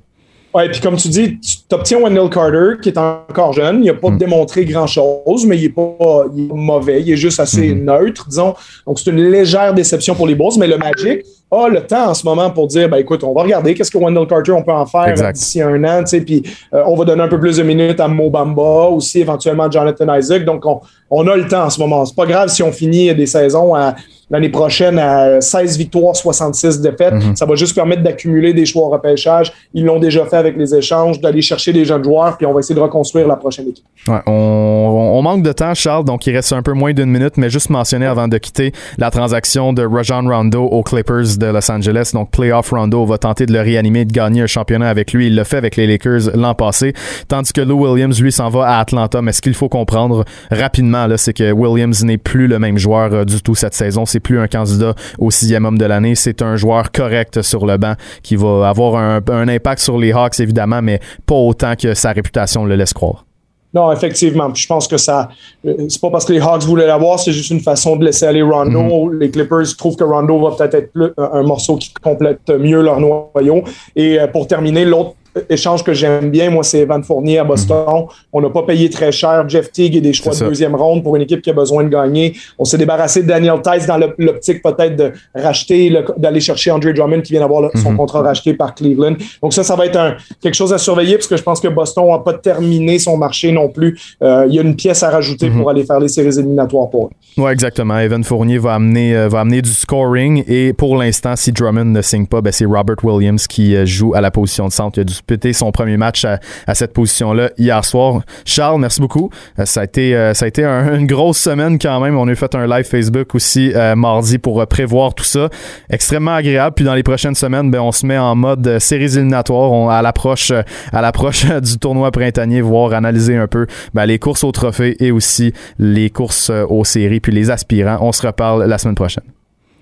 Ouais, puis comme tu dis, tu obtiens Wendell Carter, qui est encore jeune. Il n'a pas mm. démontré grand-chose, mais il n'est pas, mauvais. Il est juste assez mm-hmm. neutre, disons. Donc, c'est une légère déception pour les Bulls, mais le Magic a le temps en ce moment pour dire, ben écoute, on va regarder qu'est-ce que Wendell Carter, on peut en faire d'ici un an, tu sais, puis euh, on va donner un peu plus de minutes à Mobamba, aussi éventuellement Jonathan Isaac. Donc, on, on a le temps en ce moment. C'est pas grave si on finit des saisons à l'année prochaine à 16 victoires, 66 défaites. Mhm. Ça va juste permettre d'accumuler des choix au repêchage. Ils l'ont déjà fait avec les échanges, d'aller chercher des jeunes joueurs, puis on va essayer de reconstruire la prochaine équipe. Ouais, on, on, manque de temps, Charles, donc il reste un peu moins d'une minute, mais juste mentionner avant de quitter la transaction de Rajon Rondo aux Clippers de Los Angeles. Donc, Playoff Rondo va tenter de le réanimer, de gagner un championnat avec lui. Il l'a fait avec les Lakers l'an passé, tandis que Lou Williams, lui, s'en va à Atlanta. Mais ce qu'il faut comprendre rapidement, là, c'est que Williams n'est plus le même joueur euh, du tout cette saison c'est plus un candidat au sixième homme de l'année. C'est un joueur correct sur le banc qui va avoir un, impact sur les Hawks, évidemment, mais pas autant que sa réputation le laisse croire. Non, effectivement. je pense que ça. Euh, c'est pas parce que les Hawks voulaient l'avoir, c'est juste une façon de laisser aller Rondo. Mm-hmm. Les Clippers trouvent que Rondo va peut-être être un morceau qui complète mieux leur noyau. Et euh, pour terminer, l'autre échange que j'aime bien, moi, c'est Evan Fournier à Boston. On n'a pas payé très cher. Jeff Teague et des choix de deuxième ronde pour une équipe qui a besoin de gagner. On s'est débarrassé de Daniel Tice dans l'optique peut-être de racheter, d'aller chercher Andre Drummond qui vient d'avoir son Mhm. contrat racheté par Cleveland. Donc ça, ça va être un, quelque chose à surveiller parce que je pense que Boston n'a pas terminé son marché non plus. Euh, il y a une pièce à rajouter Mhm. pour aller faire les séries éliminatoires pour eux. Ouais, exactement. Evan Fournier va amener, euh, va amener du scoring et pour l'instant, si Drummond ne signe pas, ben, c'est Robert Williams qui euh, joue à la position de centre. Il a disputé son premier match à, à cette position-là hier soir. Charles, merci beaucoup. Euh, ça a été, euh, ça a été un- une grosse semaine quand même. On a fait un live Facebook aussi mardi pour prévoir tout ça. Extrêmement agréable. Puis dans les prochaines semaines, ben, on se met en mode séries éliminatoires. On, à l'approche, à l'approche du tournoi printanier, voir analyser un peu ben, les courses au trophée et aussi les courses aux séries puis les aspirants. On se reparle la semaine prochaine.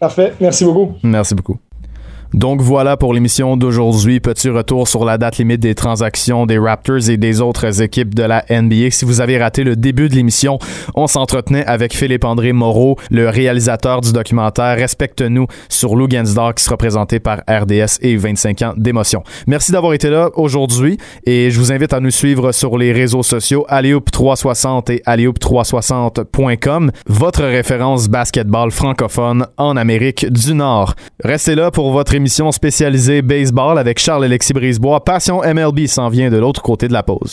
Parfait. Merci beaucoup. Merci beaucoup. Donc voilà pour l'émission d'aujourd'hui. Petit retour sur la date limite des transactions des Raptors et des autres équipes de la NBA. Si vous avez raté le début de l'émission, on s'entretenait avec Philippe-André Moreau, le réalisateur du documentaire Respecte-nous sur Lou Gensdor qui sera présenté par RDS et 25 ans d'émotion. Merci d'avoir été là aujourd'hui et je vous invite à nous suivre sur les réseaux sociaux Alleyhoop360 et Alleyhoop360.com, votre référence basketball francophone en Amérique du Nord. Restez là pour votre émission spécialisée baseball avec Charles-Alexis Brisebois. Passion MLB s'en vient de l'autre côté de la pause.